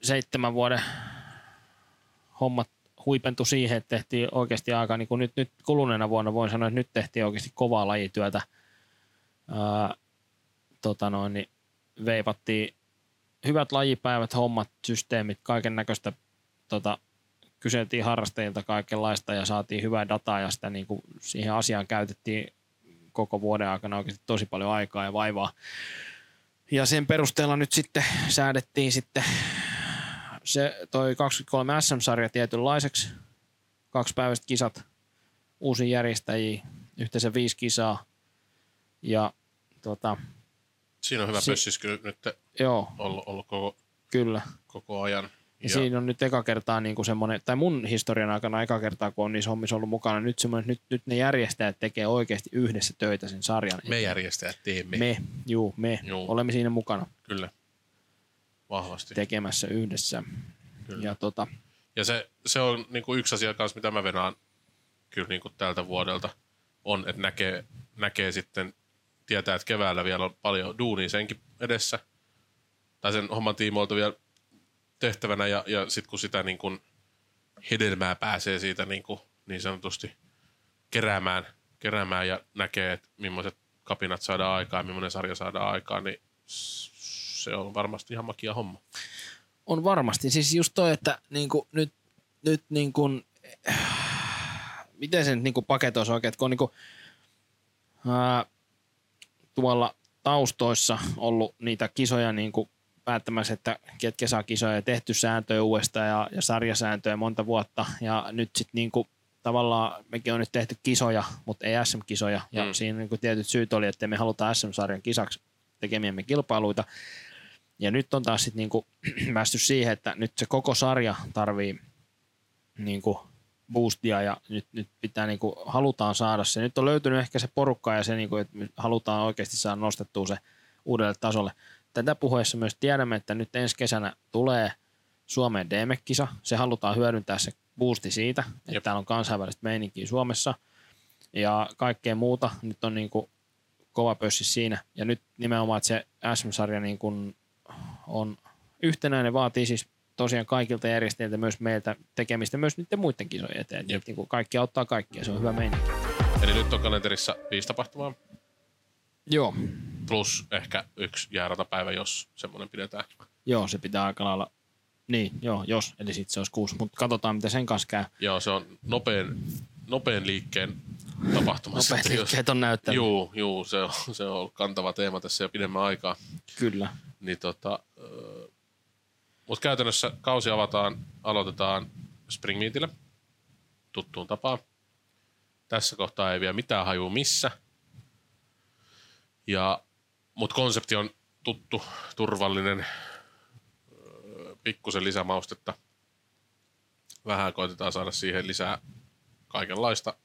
seitsemän vuoden hommat huipentui siihen, että tehtiin oikeasti aika, niin kuin nyt, nyt kuluneena vuonna voin sanoa, että nyt tehtiin oikeasti kovaa lajityötä. Ää, tota noin, niin veipattiin hyvät lajipäivät, hommat, systeemit, kaiken näköistä tota, kyseltiin harrastajilta kaikenlaista ja saatiin hyvää dataa ja sitä niin kuin siihen asiaan käytettiin koko vuoden aikana oikeasti tosi paljon aikaa ja vaivaa. Ja sen perusteella nyt sitten säädettiin sitten se toi 23 SM-sarja tietynlaiseksi. Kaksipäiväiset kisat, uusia järjestäjiä, yhteensä viisi kisaa. Ja tota, Siinä on hyvä Si- pössis kyllä nyt joo, ollut, ollut koko, kyllä. koko ajan. Ja, Ja, siinä on nyt eka kertaa niin kuin semmoinen, tai mun historian aikana eka kertaa, kun on niissä hommissa ollut mukana, nyt semmoinen, nyt, nyt ne järjestäjät tekee oikeasti yhdessä töitä sen sarjan. me järjestäjät teemme. me, juu, me Juu. olemme siinä mukana Kyllä. Vahvasti. tekemässä yhdessä. Kyllä. Ja tota, Ja se, se on niin kuin yksi asia kanssa, mitä mä venaan kyllä niin kuin tältä vuodelta, on, että näkee, näkee sitten, tietää, että keväällä vielä on paljon duunia senkin edessä, tai sen homman tiimoilta vielä tehtävänä, ja, ja sitten kun sitä niin kuin hedelmää pääsee siitä niin, kuin, niin sanotusti keräämään, keräämään ja näkee, että millaiset kapinat saadaan aikaan ja millainen sarja saadaan aikaan, niin se on varmasti ihan makia homma. on varmasti. Siis just toi, että niinku, nyt, nyt niinku, miten se nyt niinku paketoisi oikein, että kun on niinku, ää, tuolla taustoissa ollut niitä kisoja niinku päättämässä, että ketkä saa kisoja ja tehty sääntöjä uudestaan ja, ja sarjasääntöjä monta vuotta. Ja nyt sitten niinku, tavallaan mekin on nyt tehty kisoja, mutta ei SM-kisoja ja Mm. siinä niinku tietyt syyt oli, että me halutaan SM-sarjan kisaksi tekemiemme kilpailuita. Ja nyt on taas sitten niinku päästy siihen, että nyt se koko sarja tarvii niinku boostia ja nyt, nyt pitää niinku, halutaan saada se. Nyt on löytynyt ehkä se porukka ja se, niinku, että me halutaan oikeasti saada nostettua se uudelle tasolle. Tätä puheessa myös tiedämme, että nyt ensi kesänä tulee Suomeen DMEC-kisa. Se halutaan hyödyntää se boosti siitä, että Jep. täällä on kansainvälistä meininkiä Suomessa ja kaikkea muuta. Nyt on niinku kova pössi siinä. Ja nyt nimenomaan, että se SM-sarja niin kuin on yhtenäinen, vaatii siis tosiaan kaikilta järjestäjiltä myös meiltä tekemistä myös niiden muiden kisojen eteen. Jep. Niin kuin kaikki auttaa kaikkia, se on hyvä meininki. Eli nyt on kalenterissa viisi tapahtumaa, Joo. plus ehkä yksi jääratapäivä, jos semmoinen pidetään. Joo, se pitää aika lailla, niin joo, jos, eli sitten se olisi kuusi, mutta katsotaan mitä sen kanssa käy. Joo, se on nopean, nopean liikkeen tapahtuma. Nopeat liikkeet on näyttänyt. Juu, juu se, on, se on ollut kantava teema tässä jo pidemmän aikaa. Kyllä. Niin tota, Mutta käytännössä kausi avataan, aloitetaan Spring Meetillä tuttuun tapaan. Tässä kohtaa ei vielä mitään hajua missä. Ja, mutta konsepti on tuttu, turvallinen, öö, pikkusen lisämaustetta. Vähän koitetaan saada siihen lisää kaikenlaista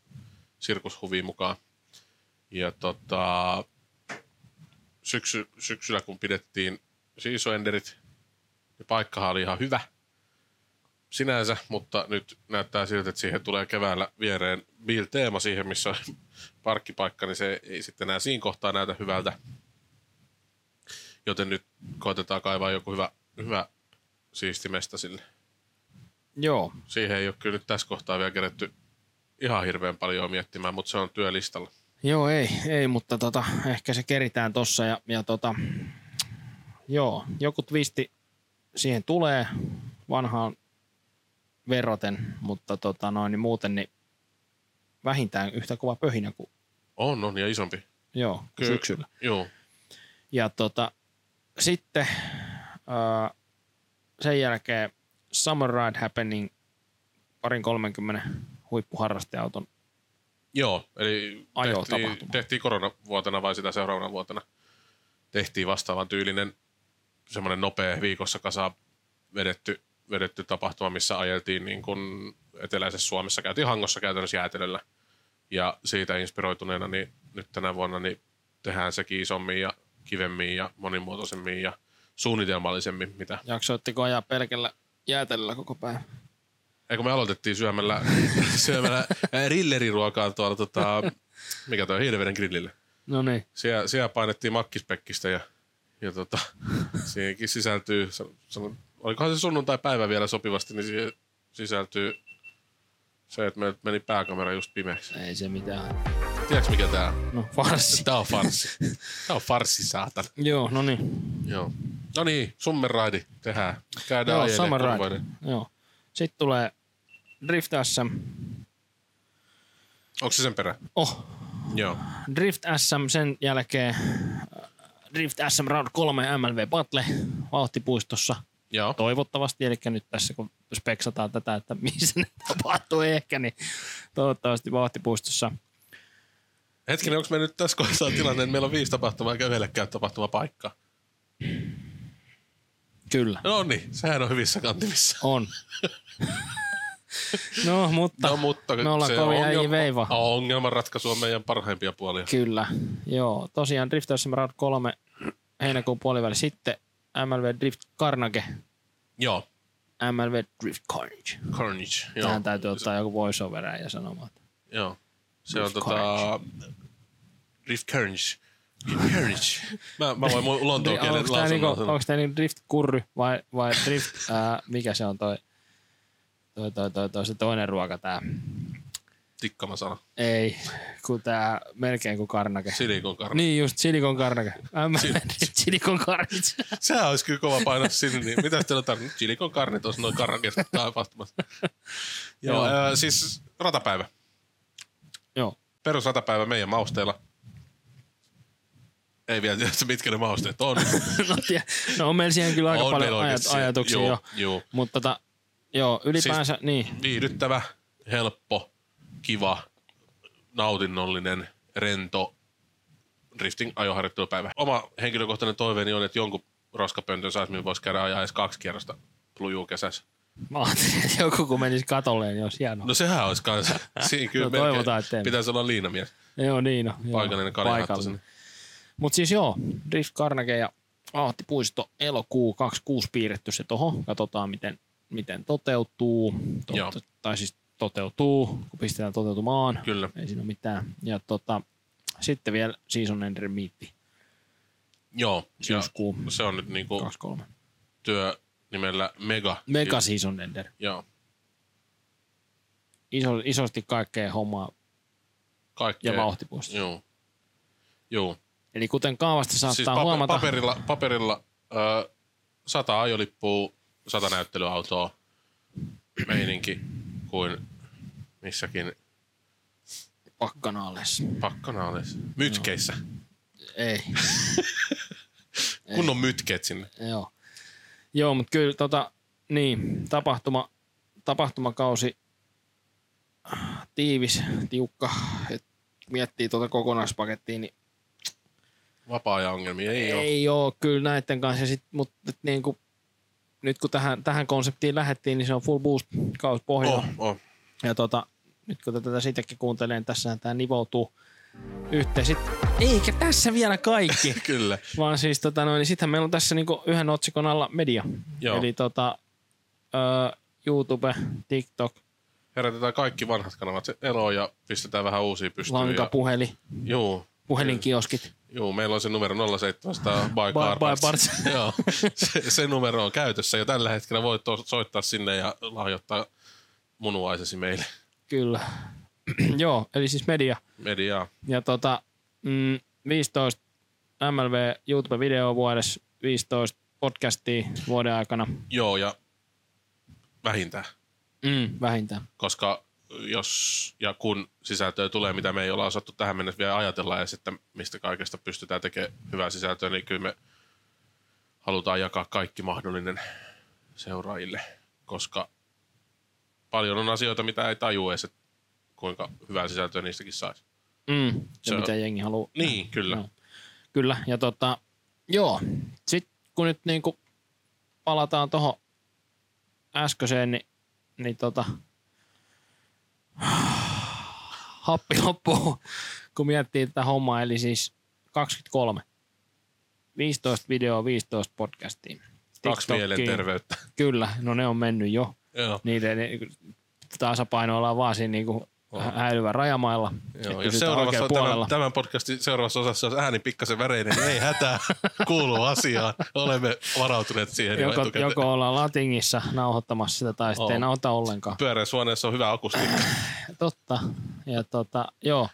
sirkushuvia mukaan. Ja tota, syksy, syksyllä kun pidettiin Seasoenderit, niin paikkahan oli ihan hyvä sinänsä, mutta nyt näyttää siltä, että siihen tulee keväällä viereen Bill-teema siihen, missä on parkkipaikka, niin se ei sitten enää siinä kohtaa näytä hyvältä. Joten nyt koitetaan kaivaa joku hyvä, hyvä siisti mesta sille. Joo, Siihen ei ole kyllä nyt tässä kohtaa vielä keretty ihan hirveän paljon miettimään, mutta se on työlistalla. Joo, ei, ei mutta tota, ehkä se keritään tossa ja, ja tota, joo, joku twisti siihen tulee vanhaan veroten, mutta tota noin, niin muuten niin vähintään yhtä kova pöhinä kuin On, on ja isompi. joo, kuin syksyllä. Joo. Ja tota, sitten ää, sen jälkeen Summer Ride Happening parin 30 huippuharrasteauton Joo, eli tehtiin, tehtiin koronavuotena vai sitä seuraavana vuotena. Tehtiin vastaavan tyylinen semmoinen nopea viikossa kasa vedetty, vedetty tapahtuma, missä ajeltiin niin kuin eteläisessä Suomessa. Käytiin Hangossa käytännössä jäätelöllä. Ja siitä inspiroituneena niin nyt tänä vuonna niin tehdään sekin isommin ja kivemmin ja monimuotoisemmin ja suunnitelmallisemmin, mitä Jaksoitteko ajaa pelkällä jäätelöllä koko päivä? Eikö me aloitettiin syömällä, syömällä rilleriruokaa tuolla, tota, mikä toi Hiiliveden grillille. No niin. Siellä, siellä painettiin makkispekkistä ja, ja tota, siihenkin sisältyy, san- sanon, olikohan se sunnuntai-päivä vielä sopivasti, niin siihen sisältyy se, että meiltä meni pääkamera just pimeäksi. Ei se mitään. Tiedätkö mikä tää on? No farsi. Tää on farssi. Tää on farssi, saatana. Joo, no niin. Joo. No niin, Summer Ride tehdään. Käydään Joo, Summer Ride. Joo. Sitten tulee Drift SM. Onko se sen perä? Oh, Joo. Drift SM sen jälkeen Drift SM Round 3 MLV Battle vauhtipuistossa Joo. toivottavasti, eli nyt tässä kun speksataan tätä, että missä ne tapahtuu ehkä, niin toivottavasti vauhtipuistossa. Hetkinen, onko me nyt tässä kohtaa tilanne, että meillä on viisi tapahtumaa eikä yhdellekään tapahtumapaikkaa? Kyllä, No niin, sehän on hyvissä kantimissa. on. no, mutta, No, mutta me ollaan se kovin ongelma- veiva. Ongelmanratkaisu on meidän parhaimpia puolia. Kyllä, joo. Tosiaan Drift Round 3 heinäkuun puoliväli sitten MLV Drift Carnage, Joo, MLV Drift Carnage. Carnage. Joo. Tähän täytyy ottaa joku voiceover ja sanomaan. Joo. Se on Drift tota... Drift Carnage. Carnage. Mä, mä voin mun lontoon kielen Onko tämä niinku, lausunnon. onks tää niinku drift kurry vai, vai drift, ää, mikä se on toi, toi, toi, toi, toi, se toinen ruoka tää. Tikkama sana. Ei, kun tää melkein kuin karnake. Silikon karnage. Niin just, silikon karnake. Mä silikon karnit. Sehän olisi kyllä kova painaa sinne. Niin mitä teillä on tarvinnut? Silikon karnit olisi noin karrakeet tapahtumassa. Joo, Joo. ää, siis ratapäivä. Joo. Perusratapäivä meidän mausteilla. Ei vielä tiedä, mitkä ne mausteet on. no, tie, no on meillä siihen kyllä aika On paljon ajat, ajatuksia Joo, jo. joo. Mutta tota, joo, ylipäänsä, siis, niin. Viihdyttävä, helppo, kiva, nautinnollinen, rento drifting ajoharjoittelupäivä. Oma henkilökohtainen toiveeni on, että jonkun roskapöntön saisi, millä voisi käydä ajaa edes kaksi kierrosta plujuu kesässä. Mä ajattelin, että joku kun menisi katolle, niin olisi hienoa. No sehän olisi kanssa. Siinä kyllä No toivotaan, että pitäisi olla liinamies. Joo, niin no. joo, Paikallinen sinne. Mutta siis joo, Drift Carnegie ja Ahtipuisto elokuu 26 piirretty se tohon. Katsotaan, miten, miten toteutuu. Totta, tai siis toteutuu, kun pistetään toteutumaan. Kyllä. Ei siinä ole mitään. Ja tota, sitten vielä Season Ender Meetti Joo. Syyskuu se on nyt niinku 23. työ nimellä Mega. Mega Season Ender. Joo. Iso, isosti kaikkea hommaa Kaikkea. ja vauhtipuisto. Joo. Joo. Eli kuten kaavasta saattaa siis paper, huomata, paperilla, paperilla ö, sata ajolippua, sata näyttelyautoa, meininki kuin missäkin pakkanaales. pakkanaaleissa. Mytkeissä. Ei, Kunnon mytkeet sinne. joo. Joo, mutta kyllä tota, niin, tapahtuma, tapahtumakausi tiivis, tiukka. Et miettii tuota kokonaispakettia, niin Vapaa-ajan ongelmia ei, ei, ole. ei ole kyllä näiden kanssa. Sit, mutta niin kuin, nyt kun tähän, tähän konseptiin lähdettiin, niin se on full boost kaus pohjalla. Oh, oh. Ja tota, nyt kun tätä sitäkin kuuntelen, tässä tämä nivoutuu yhteen. Sit, eikä tässä vielä kaikki. Kyllä. Vaan siis tota noin, niin sittenhän meillä on tässä niinku yhden otsikon alla media. Joo. Eli tota, ö, YouTube, TikTok, Herätetään kaikki vanhat kanavat eloon ja pistetään vähän uusia pystyyn. lankapuheli, Ja, juu, puhelinkioskit. Juu, meillä on se numero 0700 by By- by. Parts. Joo, se, se, numero on käytössä ja tällä hetkellä voit to- soittaa sinne ja lahjoittaa munuaisesi meille Kyllä. Joo, eli siis media. mediaa. Ja tota, mm, 15 MLV YouTube-video vuodessa, 15 podcastia vuoden aikana. Joo, ja vähintään. Mm, vähintään. koska jos ja kun sisältöä tulee, mitä me ei olla osattu tähän mennessä vielä ajatella ja sitten mistä kaikesta pystytään tekemään hyvää sisältöä, niin kyllä me halutaan jakaa kaikki mahdollinen seuraajille, koska paljon on asioita, mitä ei tajua edes, että kuinka hyvää sisältöä niistäkin saisi. Mm, Se se on- mitä jengi haluaa. Niin, kyllä. Joo. Kyllä, ja tota, joo. Sitten kun nyt niinku palataan tuohon äskeiseen, niin, niin tota, happi loppuu, kun miettii tätä hommaa, eli siis 23. 15 videoa, 15 podcastia. Kaksi mielenterveyttä. Kyllä, no ne on mennyt jo. Joo. Niiden tasapaino ollaan vaan siinä niinku hä- häilyvän rajamailla. Joo, jos seuraavassa tämän, tämän podcastin seuraavassa osassa olisi ääni pikkasen väreinen, niin ei hätää, kuuluu asiaan. Olemme varautuneet siihen jo Joko, etukäteen. joko ollaan latingissa nauhoittamassa sitä tai sitten ei Oo. nauhoita ollenkaan. Pyöreässä huoneessa on hyvä akustiikka. Totta. Ja tota, joo.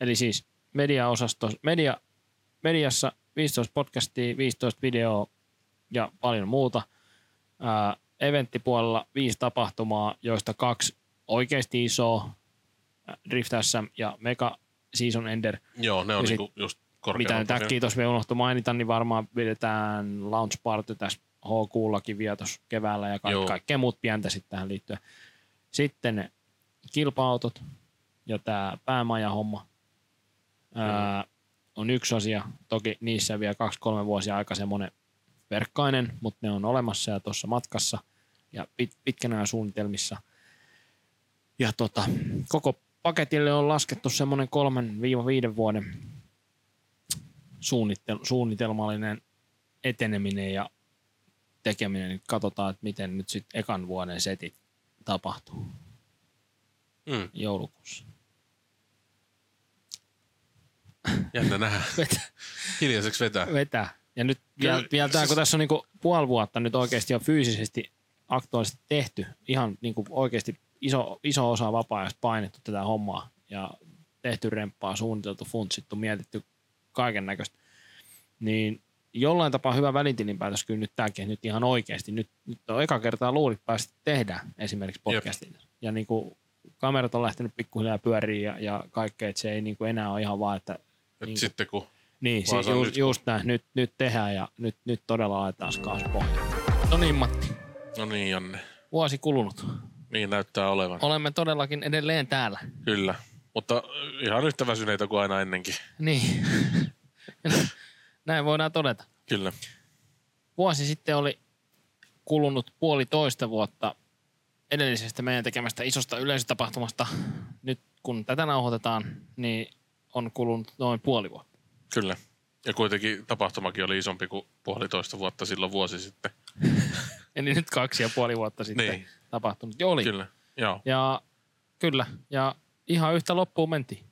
Eli siis mediaosasto, media, mediassa 15 podcastia, 15 videoa ja paljon muuta. Ää, eventtipuolella viisi tapahtumaa, joista kaksi oikeasti isoa, Drift SM ja Mega Season Ender. Joo, ne on sit- niinku just Mitä korkealla nyt äkkiä tuossa vielä unohtui mainita, niin varmaan pidetään launch party tässä HQ-lakin vielä tuossa keväällä ja ka- kaikkea muut pientä sitten tähän liittyen. Sitten kilpa-autot ja tämä päämaja-homma ää, on yksi asia. Toki niissä vielä kaksi-kolme vuosia aika semmoinen verkkainen, mutta ne on olemassa ja tuossa matkassa ja pit, pitkänä suunnitelmissa. Ja tota, koko paketille on laskettu semmoinen kolmen viiva viiden vuoden suunnitel- suunnitelmallinen eteneminen ja tekeminen. Nyt katsotaan, että miten nyt sitten ekan vuoden setit tapahtuu Mm, joulukuussa. jännä nähdä. Vetää. Hiljaiseksi vetää. vetää. Ja nyt vielä, Kyllä, vielä tämä, siis- kun tässä on niinku puoli vuotta nyt oikeasti on fyysisesti aktuaalisesti tehty, ihan niinku oikeasti iso, iso osa vapaa-ajasta painettu tätä hommaa ja tehty remppaa, suunniteltu, funtsittu, mietitty kaiken näköistä, niin jollain tapaa hyvä välintilinpäätös kyllä nyt tämäkin, nyt ihan oikeasti. Nyt, nyt on eka kertaa luulit päästä tehdä esimerkiksi podcastin. Ja niin kuin kamerat on lähtenyt pikkuhiljaa pyöriin ja, ja kaikkea, että se ei niin kuin enää ole ihan vaan, että Nyt Niin. sitten kun niin, se, se on just, nyt- just näin. Nyt, nyt tehdään ja nyt, nyt todella laitetaan kaasu pohjaan. No niin, Matti. No niin, Janne. Vuosi kulunut. Niin näyttää olevan. Olemme todellakin edelleen täällä. Kyllä. Mutta ihan yhtä väsyneitä kuin aina ennenkin. Niin. Näin voidaan todeta. Kyllä. Vuosi sitten oli kulunut puolitoista vuotta edellisestä meidän tekemästä isosta yleisötapahtumasta. Nyt kun tätä nauhoitetaan, niin on kulunut noin puoli vuotta. Kyllä. Ja kuitenkin tapahtumakin oli isompi kuin puolitoista vuotta silloin vuosi sitten. Eli nyt kaksi ja puoli vuotta sitten Niin. tapahtunut. Jo oli. Kyllä. Joo, Ja kyllä. Ja ihan yhtä loppuun mentiin.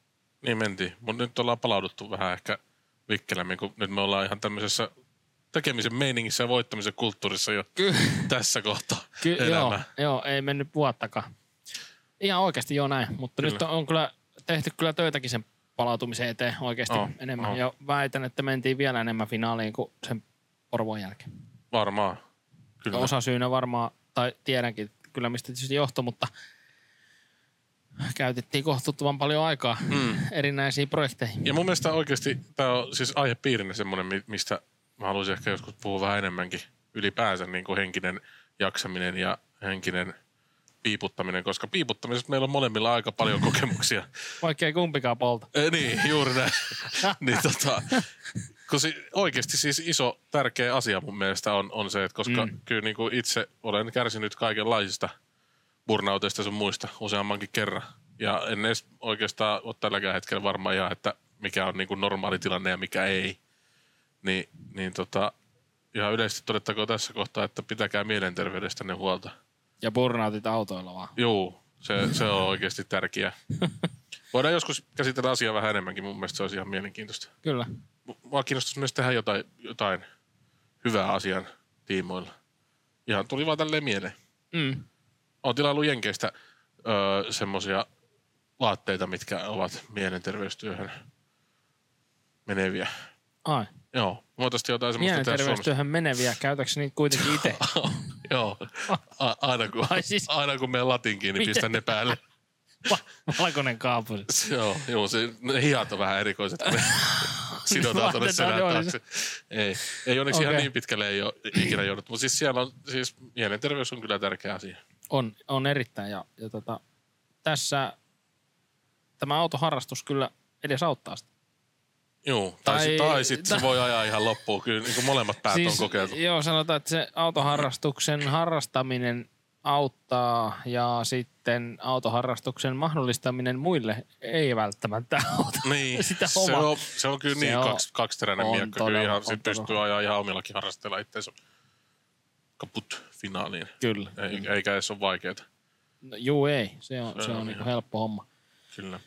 niin mentiin. Mutta nyt ollaan palauduttu vähän ehkä vikkelämmin, kun nyt me ollaan ihan tämmöisessä tekemisen meiningissä ja voittamisen kulttuurissa jo Kyllä. tässä kohtaa Ky- joo, elämää. joo, ei mennyt vuottakaan. Ihan oikeasti joo näin, mutta Kyllä. nyt on, on kyllä tehty kyllä töitäkin sen palautumisen eteen oikeasti Oo, enemmän. oo. Ja väitän, että mentiin vielä enemmän finaaliin kuin sen Porvoon jälkeen. Varmaan. Kyllä. Osa syynä varmaan, tai tiedänkin kyllä mistä tietysti johtui, mutta käytettiin kohtuuttoman paljon aikaa Mm. erinäisiin projekteihin. Ja mun mielestä oikeasti tämä on siis aihepiirinä semmoinen, mi- mistä mä haluaisin ehkä joskus puhua vähän enemmänkin. ylipäänsä niin kuin henkinen jaksaminen ja henkinen piiputtaminen, koska piiputtamisesta meillä on molemmilla aika paljon kokemuksia. Vaikka ei kumpikaan polta. Eh, niin, juuri näin. niin, tota, si, oikeasti siis iso, tärkeä asia mun mielestä on, on se, että koska mm. kyllä niin kuin itse olen kärsinyt kaikenlaisista burnouteista sun muista useammankin kerran. Ja en edes oikeastaan ole tälläkään hetkellä varma ihan, että mikä on niin kuin normaali tilanne ja mikä ei. Niin, niin tota, ihan yleisesti todettakoon tässä kohtaa, että pitäkää mielenterveydestänne huolta. Ja burnoutit autoilla vaan. Joo, se, se on oikeasti tärkeä. Voidaan joskus käsitellä asiaa vähän enemmänkin, mun mielestä se olisi ihan mielenkiintoista. Kyllä. Mua kiinnostaisi myös tehdä jotain, jotain hyvää asian tiimoilla. Ihan tuli vaan tälleen mieleen. Mm. Olen tilannut Jenkeistä öö, semmoisia laatteita, mitkä ovat mielenterveystyöhön meneviä. Ai. Joo, voitaisiin jotain semmoista. Mielenterveystyöhön meneviä. Käytätkö niitä kuitenkin itse? Joo, A- aina, kun, Ai siis- aina kun menen latinkiin, niin Miten? pistän ne päälle. Va- Valkoinen kaapus. Joo, joo se, ne hihat on vähän erikoiset, sidotaan tuonne selän taakse. Ei, ei onneksi ihan Okei. niin pitkälle ei ole ikinä joudut, mutta siis siellä on, siis mielenterveys on kyllä tärkeä asia. On, on erittäin. Ja, ja tota, tässä tämä autoharrastus kyllä edes auttaa sitä. Joo, tai, Tai- tai, sitten se tai- voi ajaa ihan loppuun. Kyllä niin kuin molemmat päät on kokeiltu. Joo, sanotaan, että se autoharrastuksen harrastaminen auttaa ja sitten autoharrastuksen mahdollistaminen muille ei välttämättä auta Niin, sitä se on, se on kyllä Se niin kaksi, kaksiteräinen miekka. Kyllä todella, ihan, on sit pystyy ajaa ihan omillakin harrastella itseensä kaput finaaliin. Kyllä. Ei, eikä edes ole vaikeaa. No, juu, ei. Se on, Se se on, on ihan- helppo homma. Kyllä.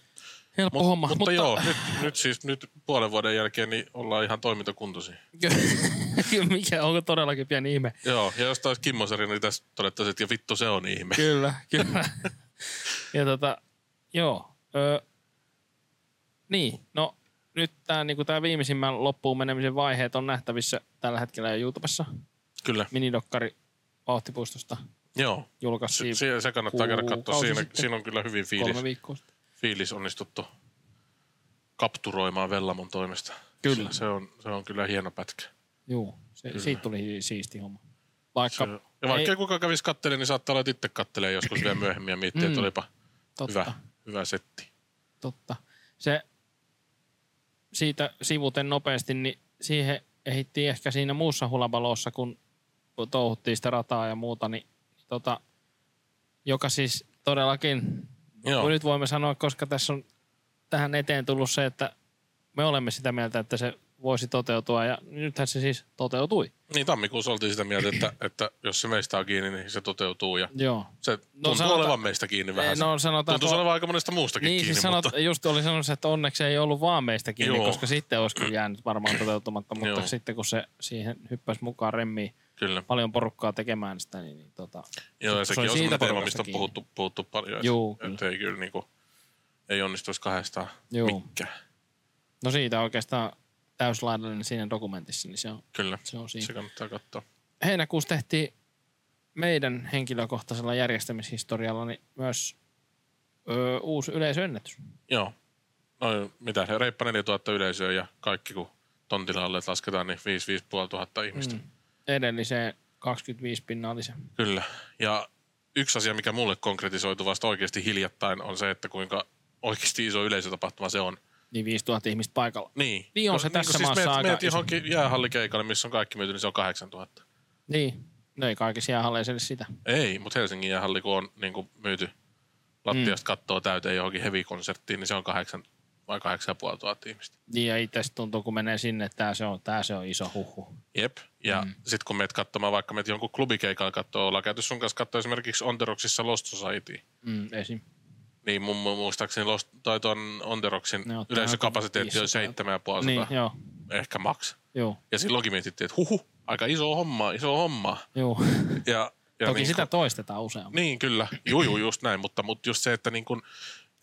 Helppo Mut, homma. mutta, mutta joo, nyt, nyt siis nyt puolen vuoden jälkeen niin ollaan ihan toimintakuntoisia. Mikä onko todellakin pieni ihme. Joo, ja jos taas Kimmo Sari, niin tässä todettaisiin, että ja vittu se on ihme. Kyllä, kyllä. ja tota, joo. Ö, niin, no nyt tämä niinku tää viimeisimmän loppuun menemisen vaiheet on nähtävissä tällä hetkellä jo YouTubessa. Kyllä, Minidokkari Vauhtipuistosta joo. Se, julkaistiin se, se kannattaa käydä katsoa. Siinä, sitten. siinä on kyllä hyvin fiilis, kolme viikkoa sitten. Fiilis onnistuttu kapturoimaan Vellamon toimesta. Kyllä. Se, se, on, se on kyllä hieno pätkä. Joo, se, siitä tuli siisti homma. Vaikka, Se, ja vaikka ei- kukaan kävisi kattelemaan, niin saattaa olla, että itse kattelee joskus vielä myöhemmin ja miettii, että Mm. olipa totta, hyvä, hyvä setti. totta. Se siitä sivuten nopeasti, niin siihen ehittiin ehkä siinä muussa hulabalossa, kun touhuttiin sitä rataa ja muuta, niin tota, joka siis todellakin, Joo, kun nyt voimme sanoa, koska tässä on tähän eteen tullut se, että me olemme sitä mieltä, että se voisi toteutua ja nythän se siis toteutui. niin tammikuussa oltiin sitä mieltä, että, että jos se meistä on kiinni, niin se toteutuu ja Joo. se tuntuu sanotaan- olevan meistä kiinni vähän. No sanotaan, Tuntuu olevan aika monesta muustakin Niin, kiinni, siis sanot, mutta just oli sanonut, että onneksi ei ollut vaan meistä kiinni, Joo. koska sitten olisi kyllä jäänyt varmaan toteutumatta, mutta Joo. sitten kun se siihen hyppäsi mukaan remmiin kyllä. paljon porukkaa tekemään sitä, niin, niin tota, Joo, ja se sekin on siitä semmoinen porukasta mistä on puhuttu, puhuttu paljon. että- Juu, että ei kyllä niinku, ei onnistuisi kahdestaan Juu. mikään. No siitä oikeastaan täyslaidallinen siinä dokumentissa, niin se on, Kyllä, se on siinä. se kannattaa katsoa. Heinäkuussa tehtiin meidän henkilökohtaisella järjestämishistorialla niin myös ö, uusi yleisöennätys. Joo. No mitä se, reippa 4000 yleisöä ja kaikki kun tontilalle lasketaan, niin 5 500 ihmistä. Mm. Edelliseen 25 pinnaa oli se. Kyllä. Ja yksi asia, mikä mulle konkretisoitu vasta oikeasti hiljattain, on se, että kuinka oikeasti iso yleisötapahtuma se on. Niin 5000 ihmistä paikalla. Niin. Niin on Kun- se tässä kun maassa meet, aika meet iso. johonkin jäähallikeikalle, missä on kaikki myyty, niin se on 8000. Niin, no ei kaikissa jäähalleissa edes sitä. Ei, mutta Helsingin jäähalli, kun on niin kuin myyty lattiasta kattoa täyteen johonkin heavy-konserttiin, niin se on kahdeksan vai kahdeksan ja puoli tuhatta ihmistä. Niin ja itse tuntuu, kun menee sinne, että tää se on, tää se on iso huhu. Jep. Ja mm. sitten kun meet katsomaan, vaikka meet jonkun klubikeikalla katsoa, ollaan käyty sun kanssa katsoa esimerkiksi Onderoksissa Lost Society, Mm, esim. niin mun mun muistaakseni Lost, tai tuon Onderoksin ottaa yleisökapasiteetti on 500. 7500, Niin, joo, ehkä max. joo, Ja silloinkin mietittiin, että huhu, aika iso homma, iso homma. joo. Ja, ja Toki niin sitä kun- toistetaan useammin. Niin, kyllä. Juu, juu, just näin. Mutta, mutta just se, että niin kun,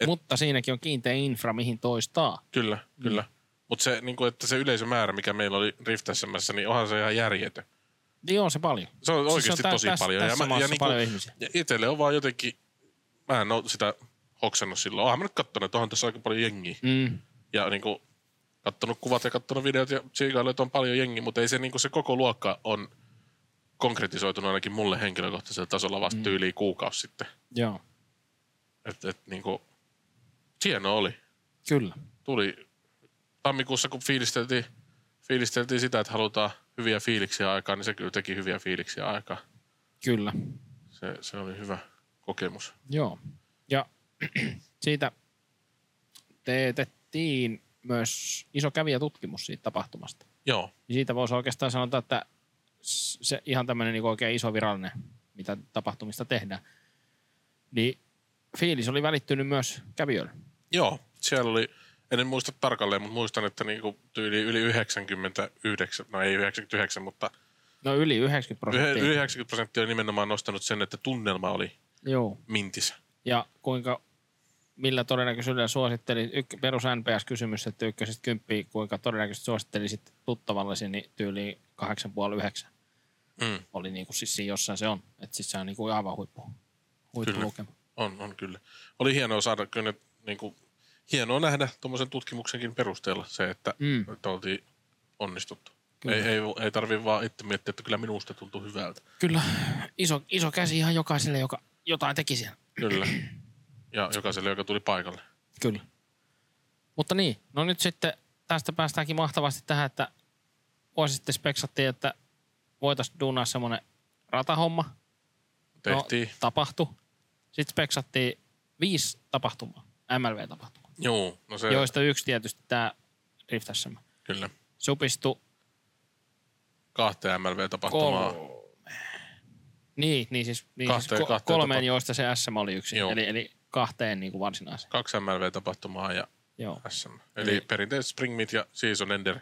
et- Mutta siinäkin on kiinteä infra, mihin toistaa. kyllä, Mm. kyllä. Mutta se, niin kun, että se yleisömäärä, mikä meillä oli Rift-SMssä, niin onhan se ihan järjetön. Niin on se paljon. Se on Siis oikeasti tä- tosi tässä, paljon. Tässä ja, maassa ja, ja paljon ihmisiä. ja itselle on vaan jotenkin, mä en ole sitä hoksannut silloin. Oonhan mä nyt kattonut, että onhan tässä aika paljon jengiä. Mm. Ja niin kuin, kattonut kuvat ja kattonut videot ja tsiikaillut, että on paljon jengiä, mutta ei se, niin kuin se koko luokka on konkretisoitunut ainakin mulle henkilökohtaisella tasolla vasta Mm. tyyliin kuukausi sitten. Joo, Et, et niinku, hieno oli. kyllä. Tuli tammikuussa, kun fiilisteltiin, fiilisteltiin sitä, että halutaan hyviä fiiliksiä aikaa, niin se kyllä teki hyviä fiiliksiä aikaa. Kyllä. Se, se oli hyvä kokemus. Joo. Ja siitä teetettiin myös iso kävijätutkimus siitä tapahtumasta. Joo, Ja siitä voisi oikeastaan sanoa, että se ihan tämmöinen niin oikein iso virallinen, mitä tapahtumista tehdään. Niin fiilis oli välittynyt myös kävijöille. Joo. Siellä oli, en muista tarkalleen, mutta muistan, että niinku tyyli yli 99, no ei 99, mutta No yli 90 yli prosenttia. 90 prosenttia oli nimenomaan nostanut sen, että tunnelma oli Joo. mintissä. Ja kuinka, millä todennäköisyydellä suositteli, yk, perus NPS-kysymys, että ykkösestä kymppiä, kuinka todennäköisesti suosittelisit tuttavallesi, niin tyyliin 8,5-9 Mm. oli niin kuin siis siinä jossain se on. Että siis se on niin kuin aivan huippu, huippulukema. On, on kyllä. Oli hienoa saada kyllä niin kuin, hienoa nähdä tuommoisen tutkimuksenkin perusteella se, että, Mm. että oltiin onnistuttu. Kyllä. Ei, ei, ei tarvi vaan itse miettiä, että kyllä minusta tuntuu hyvältä. Kyllä, iso, iso käsi ihan jokaiselle, joka jotain teki siellä. Kyllä. Ja jokaiselle, joka tuli paikalle. Kyllä. Mutta niin, no nyt sitten tästä päästäänkin mahtavasti tähän, että vuosi sitten speksattiin, että voitaisiin duunaa semmoinen ratahomma. Tehtiin. No, tapahtui. Sitten speksattiin viisi tapahtumaa, MLV-tapahtumaa, Joo, no se, joista yksi tietysti tämä Rift SM. kyllä. Supistui Kahteen MLV-tapahtumaa. kolme. Niin, niin siis, niin Kahteen- siis ko- kahteen kolmeen, tapa- joista se SM oli yksi. Joo. Eli, eli kahteen niin kuin varsinaiseen. Kaksi MLV-tapahtumaa ja Joo. SM. Eli Eli- perinteiset Spring Meet ja Season Ender.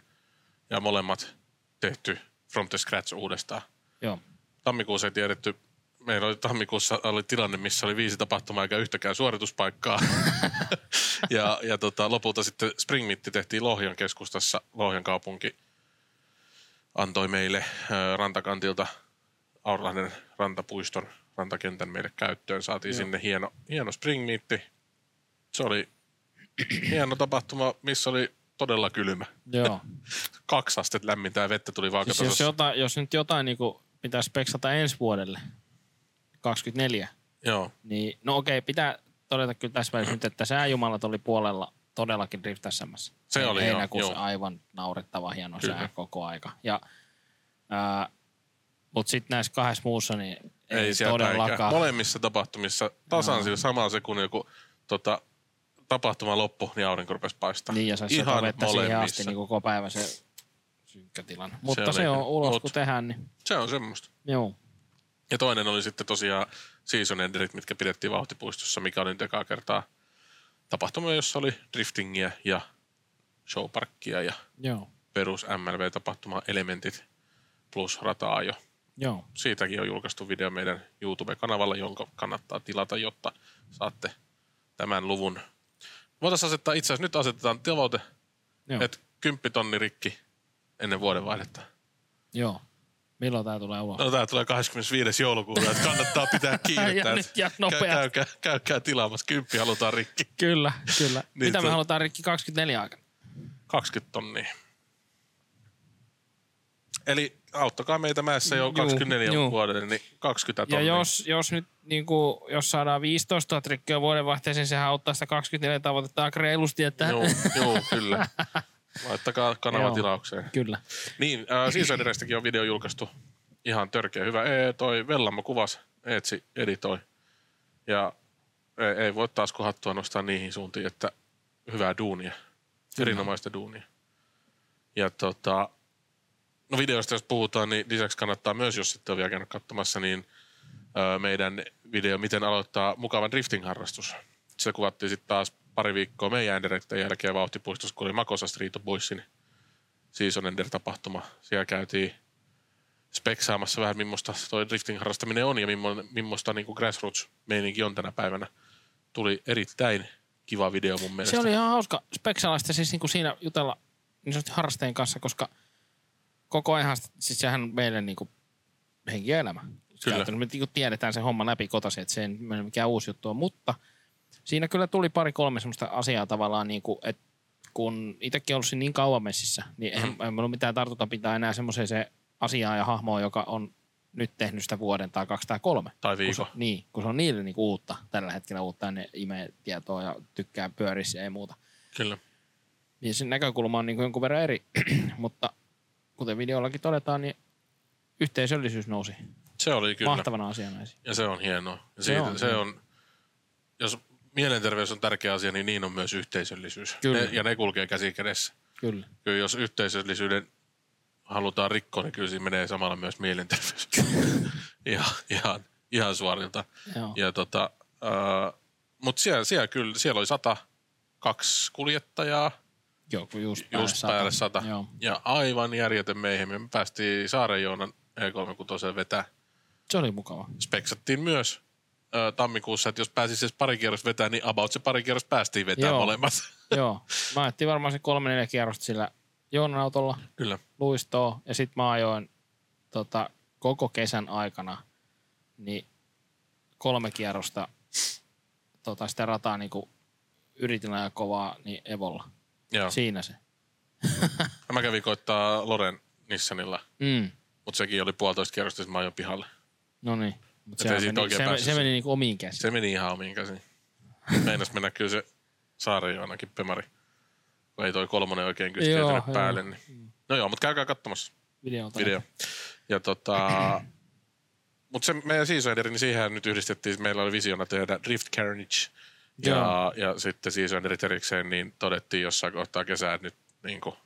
Ja molemmat tehty from the scratch uudestaan. Joo. tammikuussa ei tiedetty, meillä oli tammikuussa oli tilanne, missä oli viisi tapahtumaa eikä yhtäkään suorituspaikkaa. ja ja tota, lopulta sitten Spring Meet tehtiin Lohjan keskustassa. Lohjan kaupunki antoi meille ö, rantakantilta Aurlahden rantapuiston rantakentän meille käyttöön. Saatiin Joo. sinne hieno, hieno Spring Meet. Se oli hieno tapahtuma, missä oli todella kylmä. Joo. Kaksi astetta lämmintä ja vettä tuli Siis vaakatasossa. jos, jotain, jos nyt jotain niin kuin pitäisi speksata ensi vuodelle, 24, Joo, niin no okei, pitää todeta kyllä tässä välissä nyt, että sääjumalat oli puolella todellakin Drift SM:ssä. Se oli, Heinäkuussa joo. aivan naurettava hieno Kyllä. sää koko aika. Ja, ää, mutta sitten näissä kahdessa muussa, niin ei, ei todellakaan. Molemmissa tapahtumissa tasan sillä samalla sekunnin, kun tota, tapahtuma loppu, niin aurinko rupesi paistaa. Niin, ja se Ihan satavettä siihen asti niin koko päivä se synkkä tilanne. Mutta oli se, on ulos, Mut- kun tehdään, niin Se on semmoista. joo. Ja toinen oli sitten tosiaan season enderit, mitkä pidettiin vauhtipuistossa, mikä oli nyt ekaa kertaa tapahtuma, jossa oli driftingiä ja showparkkia ja Joo. perus MLV-tapahtuma elementit plus rata-ajo. Joo. Siitäkin on julkaistu video meidän YouTube-kanavalla, jonka kannattaa tilata, jotta saatte tämän luvun. Voitaisiin asettaa, itse asiassa nyt asetetaan tavoite, Joo. että 10 tonni rikki ennen vuodenvaihdetta. Joo. Milloin tämä tulee ulos? No tämä tulee 25. joulukuuta, että kannattaa pitää kiirettä. Ja nyt ja käy- nopeasti. Käykää, käykää tilaamassa, 10 halutaan rikki. Kyllä, kyllä. Niin Mitä me halutaan rikki 24 aikana? 20 tonnia. Eli auttakaa meitä mäessä jo Juu, 24 juu. vuodelle, niin 20 Ja tonnia. jos, jos nyt niin kuin, jos saadaan 15 000 rikkiä vuodenvaihteeseen, sehän auttaa sitä 24 tavoitetta aika reilusti, että Joo, joo, kyllä. Laittakaa kanava tilaukseen. kyllä. Niin, äh, Season Enderestäkin on video julkaistu. Ihan törkeä hyvä. Ee, toi Vellamo kuvas, Eetsi editoi. Ja ei, ei voi taas kun hattua nostaa niihin suuntiin, että hyvää duunia. Erinomaista duunia. Ja tota, no videosta jos puhutaan, niin lisäksi kannattaa myös, jos sitten on vielä käynyt katsomassa, niin ö, meidän video, miten aloittaa mukavan drifting-harrastus. Se kuvattiin sitten taas pari viikkoa meidän endereiden jälkeen vauhtipuistossa, kun oli Makosa Street Boysin Season Ender-tapahtuma. Siellä käytiin speksaamassa vähän, millaista toi drifting-harrastaminen on ja millaista niin grassroots-meininki on tänä päivänä. Tuli erittäin kiva video mun mielestä. Se oli ihan hauska speksalaista siis niin kuin siinä jutella niin sanotusti harrastajien kanssa, koska koko ajan, siis sehän on meille niin kuin henki ja elämä. Kyllä. Me niin kuin tiedetään se homma läpi kotasi, että se ei mikään uusi juttu on, mutta siinä kyllä tuli pari kolme semmoista asiaa tavallaan, niin kuin, että kun itsekin ollut niin kauan messissä, niin Mhm. mm. ei meillä ole mitään tartuta pitää enää semmoiseen se asiaan ja hahmoon, joka on nyt tehnyt sitä vuoden tai kaksi tai kolme. Tai Kun se, niin, kun se on niille niin uutta, tällä hetkellä uutta, ja ne imee tietoa ja tykkää pyörissä ja ei muuta. Kyllä. Niin sen näkökulma on niin kuin jonkun verran eri, mutta kuten videollakin todetaan, niin yhteisöllisyys nousi Se oli kyllä. mahtavana asiana. Ja se on hienoa. Ja Se siitä, on, se on, jos mielenterveys on tärkeä asia, niin niin on myös yhteisöllisyys. Kyllä. Ne, ja ne kulkee käsi kädessä. Kyllä. Kyllä jos yhteisöllisyyden halutaan rikkoa, niin kyllä siinä menee samalla myös mielenterveys. ihan, ihan, ihan suorilta. Joo. Ja tota, äh, mutta siellä, siellä, kyllä, siellä oli sata, kaksi kuljettajaa, Joo, kun just, just päälle sata. Joo. Ja aivan järjetön meihin. Me päästiin Saaren Joonan E36 vetää. Se oli mukava. Speksattiin myös ö, tammikuussa, että jos pääsisi edes pari kierrosta vetää, niin about se pari kierrosta päästiin vetämään Joo. molemmat. Joo. Mä ajettiin varmaan se kolme neljä kierrosta sillä Joonan autolla Kyllä. luistoa ja sitten mä ajoin tota, koko kesän aikana niin kolme kierrosta tota, sitä rataa niin yritin ajaa kovaa niin Evolla. Joo. Siinä se. Mä kävin koittaa Loren Nissanilla, Mm. mutta sekin oli puolitoista kierrosta, mä ajoin pihalle. No niin. Mutta ei se, siitä meni, oikein se, se se- meni niin omiin käsiin. Se meni ihan omiin käsiin. Meinas mennä kyllä se Saaren Joonakin pemari. Kun ei toi kolmonen oikein kyskeytynyt joo. päälle. Niin. No joo, mutta käykää katsomassa Videolta. video. Ja tota, mutta se meidän season niin siihen nyt yhdistettiin, meillä oli visiona tehdä Drift Carnage. Ja, Joo. ja sitten season erikseen, niin todettiin jossain kohtaa kesää, että nyt niin kuin,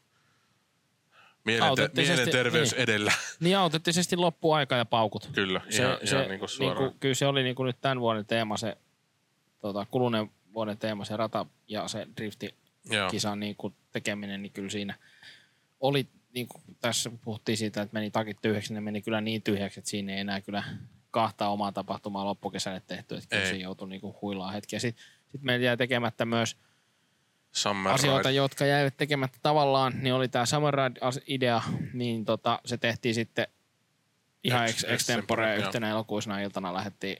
mielente- mielenterveys niin. edellä. Niin autenttisesti loppu aika ja paukut. Kyllä, se, ihan, se, ihan niin kuin suoraan. niinku, kyllä se oli niinku nyt tämän vuoden teema, se tota, kuluneen vuoden teema, se rata ja se drifti Joo. kisan niin kuin tekeminen, niin kyllä siinä oli, niin kuin tässä puhuttiin siitä, että meni takit tyhjäksi, ne meni kyllä niin tyhjäksi, että siinä ei enää kyllä kahta omaa tapahtumaa loppukesälle tehty, että kyllä Ei. se joutui niin kuin huilaa hetkiä. Sitten sit meillä jäi tekemättä myös Summer asioita, Ride. jotka jäivät tekemättä tavallaan, niin oli tämä Summer Ride-idea, niin tota, se tehtiin sitten ihan Ex- ex, extempore, yhtenä elokuisena iltana lähdettiin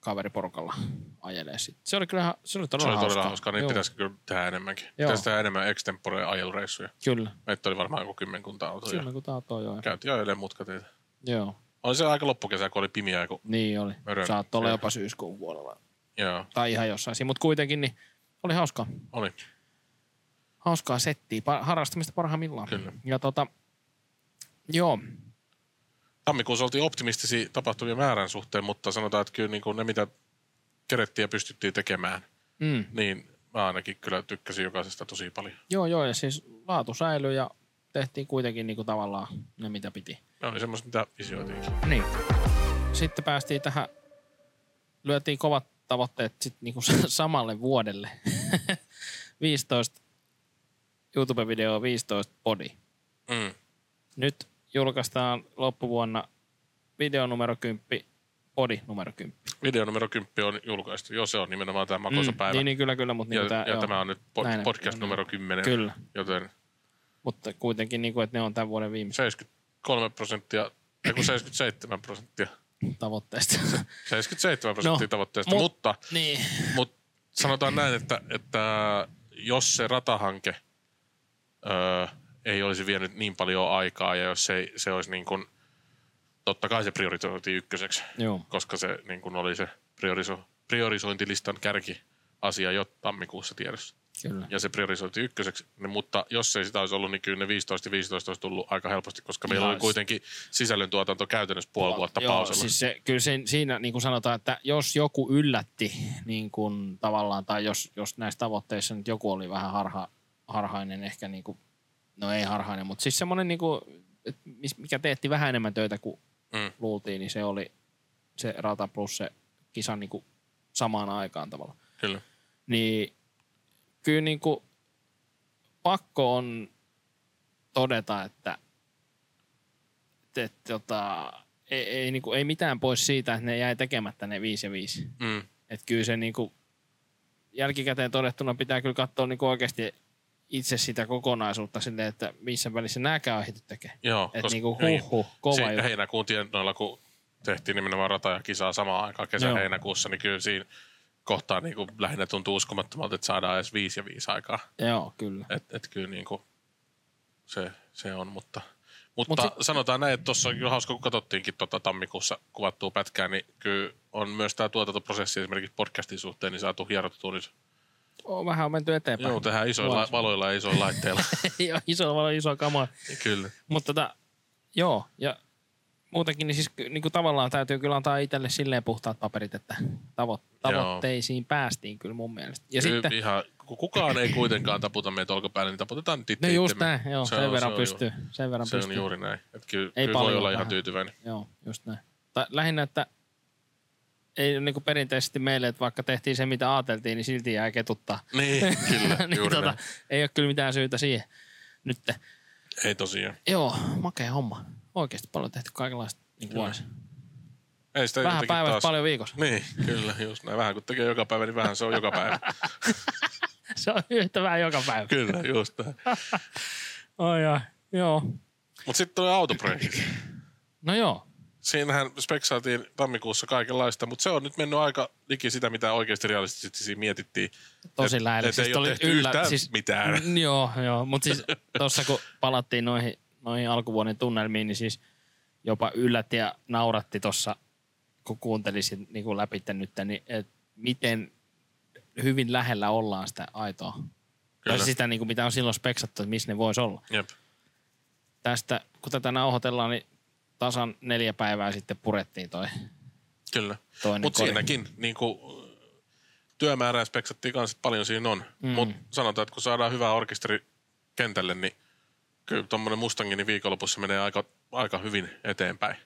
kaveriporukalla ajelee sitten. Se oli kyllä se oli Se todella oli todella hauskaa. hauskaa. Niitä pitäisi kyllä tehdä enemmänkin. Joo. Pitäisi tehdä enemmän extempore ajelureissuja. Kyllä. Meitä oli varmaan joku kymmenkunta autoa. Kyllä kun tää on toi joo. Käytiin ajelemaan mutkateitä. Joo. Oli se aika loppukesä, kun oli pimiä. Kun... Niin oli. Mörön. Saattoi olla jopa syyskuun puolella. Joo, Tai ihan jossain siinä. Mutta kuitenkin niin oli hauskaa. oli. Hauskaa settiä. Harrastamista parhaimmillaan. Kyllä. Ja tota, joo. Tammikuussa oltiin optimistisia tapahtumien määrän suhteen, mutta sanotaan, että kyllä niin kuin ne, mitä kerettiin ja pystyttiin tekemään, Mm. niin mä ainakin kyllä tykkäsin jokaisesta tosi paljon. Joo, joo. Ja siis laatu säilyi ja tehtiin kuitenkin niin kuin tavallaan ne, mitä piti. Ne oli semmoista, mitä visioitiinkin. Niin. Sitten päästiin tähän, lyötiin kovat tavoitteet sit niinku samalle vuodelle. 15 YouTube-video 15 body. Mm. Nyt julkaistaan loppuvuonna video numero 10, body numero 10. Video numero 10 on julkaistu. Joo, se on nimenomaan tämä makoisa päivä. Niin, niin, kyllä, kyllä, mutta ja, niin, ja joo, tämä on nyt po- Näin, podcast näin. numero 10, Kyllä, joten mutta kuitenkin, niin kuin, että ne on tämän vuoden viimeiset 73 prosenttia, ei kun 77 prosenttia. tavoitteista. 77 prosenttia No, tavoitteesta, mut- mutta, niin. mutta sanotaan näin, että, että jos se ratahanke öö, ei olisi vienyt niin paljon aikaa ja jos se, se olisi niin kuin, totta kai se priorisoitiin ykköseksi, Joo, koska se niin kuin oli se prioriso, priorisointilistan kärki asia jo tammikuussa tiedossa. kyllä. Ja se priorisoitiin ykköseksi, niin, mutta jos ei sitä olisi ollut, niin kyllä ne 15 ja 15 olisi tullut aika helposti, koska meillä oli kuitenkin sisällöntuotanto käytännössä puoli vuotta Joo, pausella. Siis se, kyllä sen, siinä niin kuin sanotaan, että jos joku yllätti niin kuin tavallaan, tai jos, jos näissä tavoitteissa nyt joku oli vähän harha, harhainen, ehkä niin kuin, no ei harhainen, mutta siis semmoinen, niin kuin, mikä teetti vähän enemmän töitä kuin Mm. luultiin, niin se oli se rata plus se kisa niin kuin samaan aikaan tavallaan. Kyllä. Niin kyllä niin kuin pakko on todeta, että, että, että tota, ei, ei, niin kuin, ei mitään pois siitä, että ne jäi tekemättä ne 5 ja 5. Mm. Että kyllä se niin kuin, jälkikäteen todettuna pitää kyllä katsoa niin kuin oikeasti itse sitä kokonaisuutta silleen, että missä välissä nämäkään on ehditty tekemään. Joo, Että niinku niin. huh huh, kova Se, juttu. heinäkuun tienoilla, kun tehtiin nimenomaan rata ja kisaa samaan aikaan kesä-heinäkuussa, niin kyllä siinä kohtaa niin kuin lähinnä tuntuu uskomattomalta, että saadaan edes viisi ja viisi aikaa. Joo, kyllä. Että et kyllä niin kuin se, se on, mutta, Mutta Mut Mut sanotaan näin, että tuossa on hauska, kun katsottiinkin tuota tammikuussa kuvattua pätkää, niin kyllä on myös tämä tuotantoprosessi esimerkiksi podcastin suhteen niin saatu hierottua nyt. On vähän on menty eteenpäin. Joo, tehdään isoilla Vuosi. valoilla ja isoilla laitteilla. Joo, iso, valo, iso kama. kyllä. Mutta tota, joo, ja muutenkin niin siis niin kuin tavallaan täytyy kyllä antaa itselle silleen puhtaat paperit, että tavo- tavoitteisiin päästiin kyllä mun mielestä. Ja kyllä sitten, ihan, kun kukaan ei kuitenkaan taputa meitä olkapäälle, niin taputetaan nyt itse no just itsemme. näin, joo, Se sen on- verran se on pystyy. ju- Sen verran Se pystyy. on juuri näin. Että kyllä, Ei kyllä voi olla ihan vähän. tyytyväinen. Joo, just näin. Tai lähinnä, että ei niin kuin perinteisesti meille, että vaikka tehtiin se, mitä ajateltiin, niin silti jää ketuttaa. Niin, kyllä, niin juuri tota, näin. ei ole kyllä mitään syytä siihen. Nyt. Ei tosiaan. Joo, makea homma. Oikeasti paljon tehty kaikenlaista niin Kyllä. vuodessa. Ei sitä Vähän päivässä, taas... paljon viikossa. Niin, kyllä, just näin. Vähän kun tekee joka päivä, niin vähän se on joka päivä. Se on yhtä vähän joka päivä. kyllä, just näin. Oi ai, joo. Mutta sitten tulee autoprojektit. No joo, Siinähän speksailtiin tammikuussa kaikenlaista, mutta se on nyt mennyt aika liki sitä, mitä oikeasti realistisesti siinä mietittiin. tosi Et- lähellä. et ei ole tehty yhtään mitään. Mm, Joo, joo. Mutta siis tuossa kun palattiin noihin, noihin alkuvuoden tunnelmiin, niin siis jopa yllätti ja nauratti tuossa, kun kuuntelisin niin kuin läpi nyt, niin et miten hyvin lähellä ollaan sitä aitoa. Kyllä. Tai sitä, niin kuin mitä on silloin speksattu, että missä ne voisi olla. Jep. Tästä, kun tätä nauhoitellaan, niin tasan neljä päivää sitten purettiin toi Kyllä. toinen Mutta siinäkin niin kuin, työmäärää speksattiin kanssa, paljon siinä on. Mm. Mutta sanotaan, että kun saadaan hyvä orkesteri kentälle, niin kyllä tuommoinen Mustangin niin viikonlopussa menee aika, aika hyvin eteenpäin.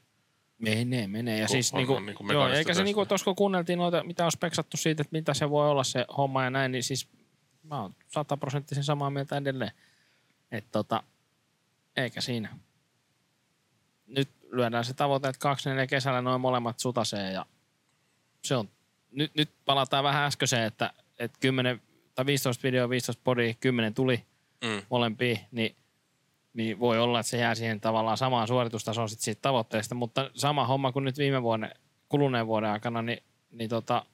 Menee, menee. Ja Kun siis on- niinku, on niinku joo, eikä se niinku, tuossa kun kuunneltiin noita, mitä on speksattu siitä, että mitä se voi olla se homma ja näin, niin siis mä oon sataprosenttisen samaa mieltä edelleen. Että tota, eikä siinä. Nyt lyödään se tavoite, että 24 kesällä noin molemmat sutasee ja se on, nyt, nyt palataan vähän äskeiseen, että, että 10 tai 15 video, 15 podi, 10 tuli Mm. molempiin, niin, niin voi olla, että se jää siihen tavallaan samaan suoritustasoon sit siitä tavoitteesta, mutta sama homma kuin nyt viime vuonna, kuluneen vuoden aikana, niin, niin tota,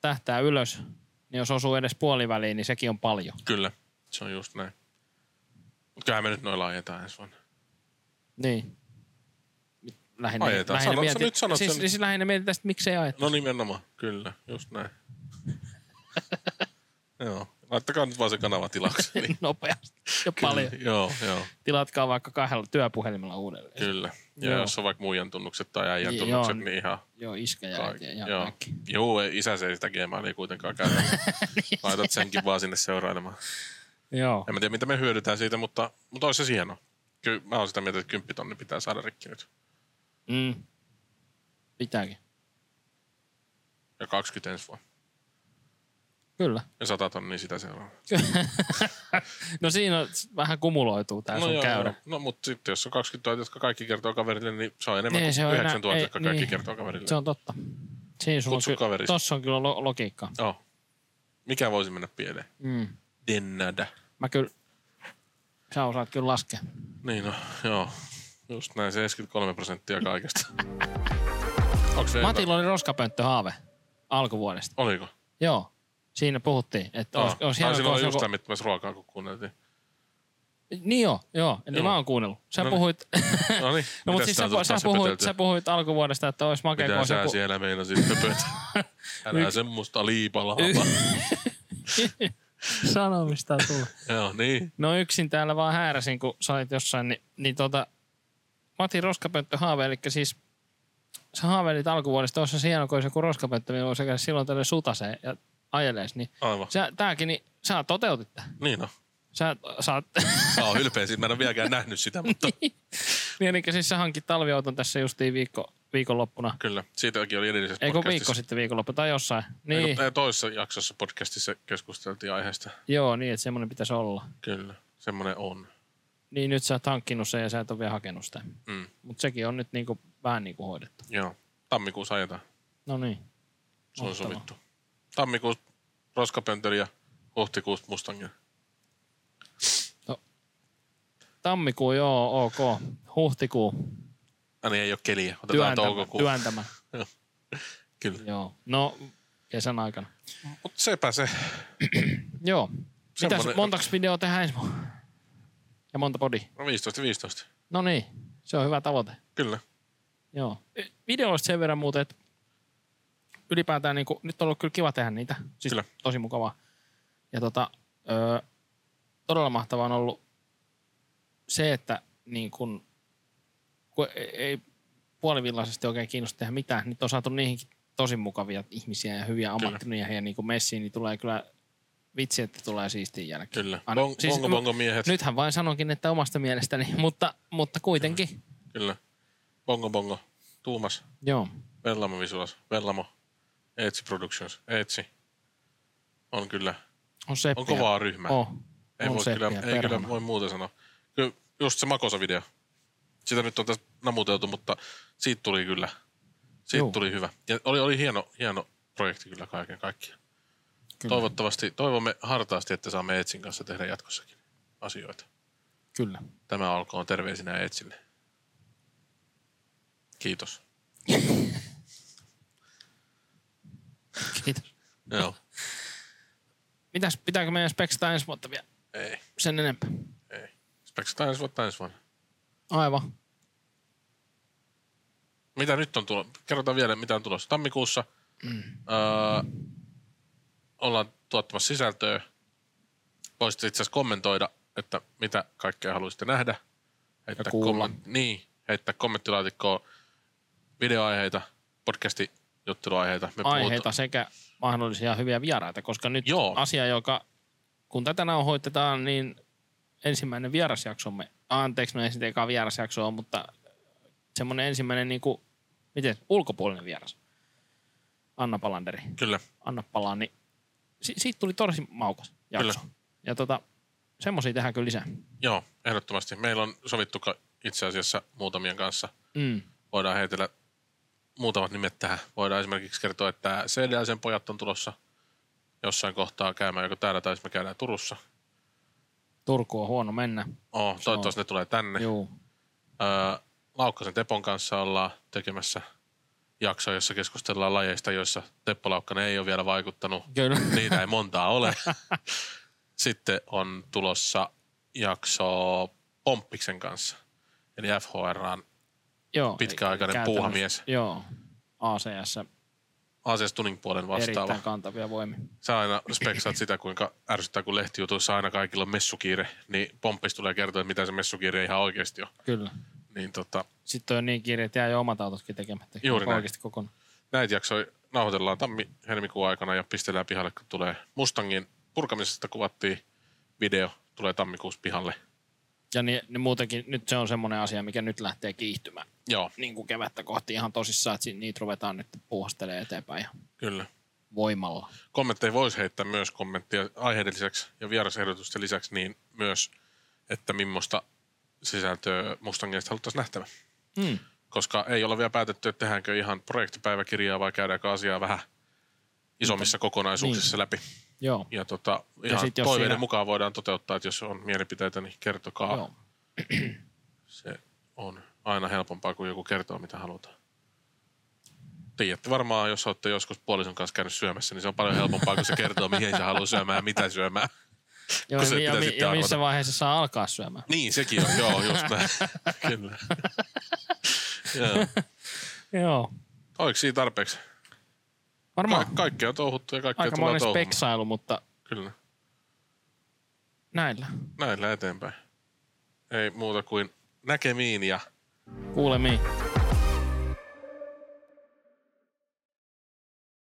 tähtää ylös, niin jos osuu edes puoliväliin, niin sekin on paljon. Kyllä, se on just näin. Mutta kyllähän me nyt noin laajentaa ensi vuonna. Niin. Lähinnä, Ajetaan. lähinnä, Sanot sä mietin, nyt, sanot siis, sen. siis lähinnä mietitään, että miksei ajeta. No nimenomaan, kyllä, just näin. joo, laittakaa nyt vaan se kanava tilaksi. Niin. Nopeasti ja paljon. joo, joo, Tilatkaa vaikka kahdella työpuhelimella uudelleen. kyllä. Ja Joo. jos on vaikka muijan tunnukset tai äijän Joo, tunnukset, niin. niin ihan Joo, iskä ja äiti ja Joo. kaikki. Joo, ei, isä se ei sitä Gmailia kuitenkaan käytä. Laitat senkin vaan sinne seurailemaan. Joo. En mä tiedä, mitä me hyödytään siitä, mutta, mutta olisi se hieno. Kyllä mä oon sitä mieltä, että 10 tonni pitää saada rikki nyt. Mm. Pitääkin. Ja 20 ensi vuonna. Kyllä. Ja 100 tonnia sitä seuraavaa. No siinä on, vähän kumuloituu tää sun käyrä. No mutta sitten jos on 20 000, jotka kaikki kertoo kaverille, niin se on enemmän Niin, kuin se on 9 enää- 000, ei, jotka kaikki niin. kertoo kaverille. Se on totta. Siinä sulla on Kutsu kyllä, kaverisi. tossa on kyllä lo- logiikkaa. Oh. Mikä voisi mennä pieleen? Mm. Dennada. Mä kyllä, sä osaat kyllä laskea. Niin no, joo. Just näin, 73 prosenttia kaikesta. Matilla oli roskapönttöhaave alkuvuodesta. Oliko? Joo. Siinä puhuttiin, että Oh. olisi, olisi hienoa, silloin olisi just joku... lämmittämässä ruokaa, kun kuunneltiin. Niin joo, joo. Eli Joo. mä oon kuunnellut. Sä No niin. puhuit, No niin, no mutta siis sä, sä, puhuit, sä puhuit alkuvuodesta, että olisi makea, Mitä sä joku... siellä meinasit höpötä? Älä semmoista liipalahapa. Sanomista tulee. Joo, niin. No yksin täällä vaan hääräsin, kun sä olit jossain, niin, niin tota, Matin roskapönttö haave, eli siis sä haaveilit alkuvuodesta, se hieno, kun olisi joku roskapönttö, voisi käydä silloin tälle sutaseen ja ajelees, niin Aivan. sä, tääkin, niin sä toteutit tämän. Niin on. Sä saat, Mä oon ylpeä siitä, mä en ole vieläkään nähnyt sitä, mutta niin eli siis sä hankit talviauton tässä justiin viikko, viikonloppuna. kyllä. Siitäkin oli edellisessä Eikö viikko sitten viikonloppu tai jossain? Niin, Eikö, ei, toisessa jaksossa podcastissa keskusteltiin aiheesta. joo, niin, että semmoinen pitäisi olla. Kyllä, semmoinen on. Niin nyt sä oot hankkinut sen ja sä et ole vielä hakenut sitä. Mm. Mutta sekin on nyt niinku, vähän niin kuin hoidettu. Joo. Tammikuussa ajetaan. No niin. Se on sovittu. Tammikuussa roskapöntöli ja huhtikuussa Mustangin. Tammikuu, joo, ok. Huhtikuu, Ah, niin ei ole keliä. Otetaan työntämä. toukokuu. työntämä. Kyllä. Joo. No, kesän aikana. Mutta sepä se. Joo. Mitäs, Semmonen- montaks video tehdään ensi? Ja monta podi? No 15 15. No niin. Se on hyvä tavoite. Kyllä. Joo. Videoista sen verran muuten, että ylipäätään niin kuin, nyt on ollut kyllä kiva tehdä niitä. Siis Kyllä. tosi mukavaa. Ja tota, ö, todella mahtavaa on ollut se, että niin kuin, kun ei, ei puolivillaisesti oikein kiinnosta tehdä mitään, nyt on saatu niihinkin tosi mukavia ihmisiä ja hyviä ammattimiehiä niin kuin messiin, niin tulee kyllä vitsi, että tulee siistin jälkeen. Kyllä. Anna- Bong, siis bongo, bongo miehet. Nythän vain sanonkin, että omasta mielestäni, mutta, mutta kuitenkin. Kyllä. Bongo, bongo. Tuumas. Joo. Vellamo Visuals. Vellamo. Eetsi Productions. Eetsi. On kyllä. On seppiä. On kovaa ryhmää. Oh. Ei, on voi kyllä, seppiä, ei kyllä voi muuta sanoa. Kyllä just se Makosa-video. Sitä nyt on tässä namuteltu, mutta siitä tuli kyllä. Siitä Juu. tuli hyvä. Ja oli, oli hieno, hieno projekti kyllä kaiken kaikkiaan. Kyllä. Toivottavasti, toivomme hartaasti, että saamme Etsin kanssa tehdä jatkossakin asioita. Kyllä. Tämä olkoon terveisinä Etsille. Kiitos. Kiitos. Joo. Mitäs, pitääkö meidän speksta ensi vuotta vielä Ei, sen enempää? ei. Speksata ensi vuotta ensi vuonna. Aivan. Mitä nyt on tulossa? Kerrotaan vielä, mitä on tulossa. Tammikuussa mm. öö, ollaan tuottamassa sisältöä. Voisitte itse asiassa kommentoida, että mitä kaikkea haluaisitte nähdä. Heittää komment- niin, heittää kommenttilaatikkoon videoaiheita, podcasti jutteluaiheita. Me Aiheita sekä mahdollisia hyviä vieraita, koska nyt Joo. asia, joka kun tätä nauhoitetaan, niin ensimmäinen vierasjaksomme, anteeksi, no ei sitten eka vierasjakso ole, mutta semmoinen ensimmäinen niin kuin, miten, ulkopuolinen vieras. Anna Palanderi. Kyllä, Anna palaa, niin si- siitä tuli tosi maukas jakso. Kyllä. Ja tota, semmoisia tehdään kyllä lisää. joo, ehdottomasti. Meillä on sovittu itse asiassa muutamien kanssa. Mm. Voidaan heitellä muutamat nimet tähän. Voidaan esimerkiksi kertoa, että CDLCn pojat on tulossa jossain kohtaa käymään joko täällä tai me käydään Turussa. Turku on huono mennä. Oh, toivottavasti ne tulee tänne. Juu. Öö, Laukkasen Tepon kanssa ollaan tekemässä jakso, jossa keskustellaan lajeista, joissa Teppo Laukkanen ei ole vielä vaikuttanut. Kyllä. Niitä ei montaa ole. Sitten on tulossa jakso Pomppiksen kanssa, eli FHRn Joo. Pitkäaikainen puuhamies. Joo. ACS ACS Tuning puolen vastaava. erittäin kantavia voimia. Sä aina speksaat sitä, kuinka ärsyttää, kun lehtijutuissa aina kaikilla on messukiire, niin Pomppis tulee kertoa, että mitä se messukiire ihan oikeasti on. Kyllä. Niin tota, Sitten on niin kiire, että jää jo omat autotkin tekemättä. Juuri näin. Oikeasti kokonaan. näitä jaksoja nauhoitellaan tammi-helmikuun aikana ja pistellään pihalle, kun tulee Mustangin purkamisesta kuvattiin video, tulee tammikuussa pihalle. Ja niin, niin muutenkin nyt se on semmoinen asia, mikä nyt lähtee kiihtymään Joo, niin kuin kevättä kohti ihan tosissaan, että niitä ruvetaan nyt puuhastelemaan eteenpäin ja kyllä. voimalla. Kommentteja voisi heittää myös kommenttia aiheiden lisäksi ja vierasehdotusten lisäksi niin myös, että millaista sisältöä Mustangista haluttaisiin nähtävä. Mm. Koska ei olla vielä päätetty, että tehdäänkö ihan projektipäiväkirjaa vai käydäänkö asiaa vähän isommissa kokonaisuuksissa läpi. Joo. Ja tota, ihan sit jos toiveiden siinä- mukaan voidaan toteuttaa, että jos on mielipiteitä, niin kertokaa. Joo. Se on aina helpompaa, kuin joku kertoo, mitä halutaan. Tiedätte varmaan, jos olette joskus puolison kanssa käynyt syömässä, niin se on paljon helpompaa, kun se kertoo, mihin se haluaa syömään ja mitä syömään. Joo, se ja, mi- ja missä vaiheessa saa alkaa syömään. Niin, sekin on. Joo, just näin. Kyllä. Joo. Joo. Oliko siinä tarpeeksi? Varmaan Ka- kaikkea on touhuttu ja kaikkea tullaan aikamoinen touhumaan. speksailu, mutta Kyllä. näillä. Näillä eteenpäin. Ei muuta kuin näkemiin ja Kuulemiin.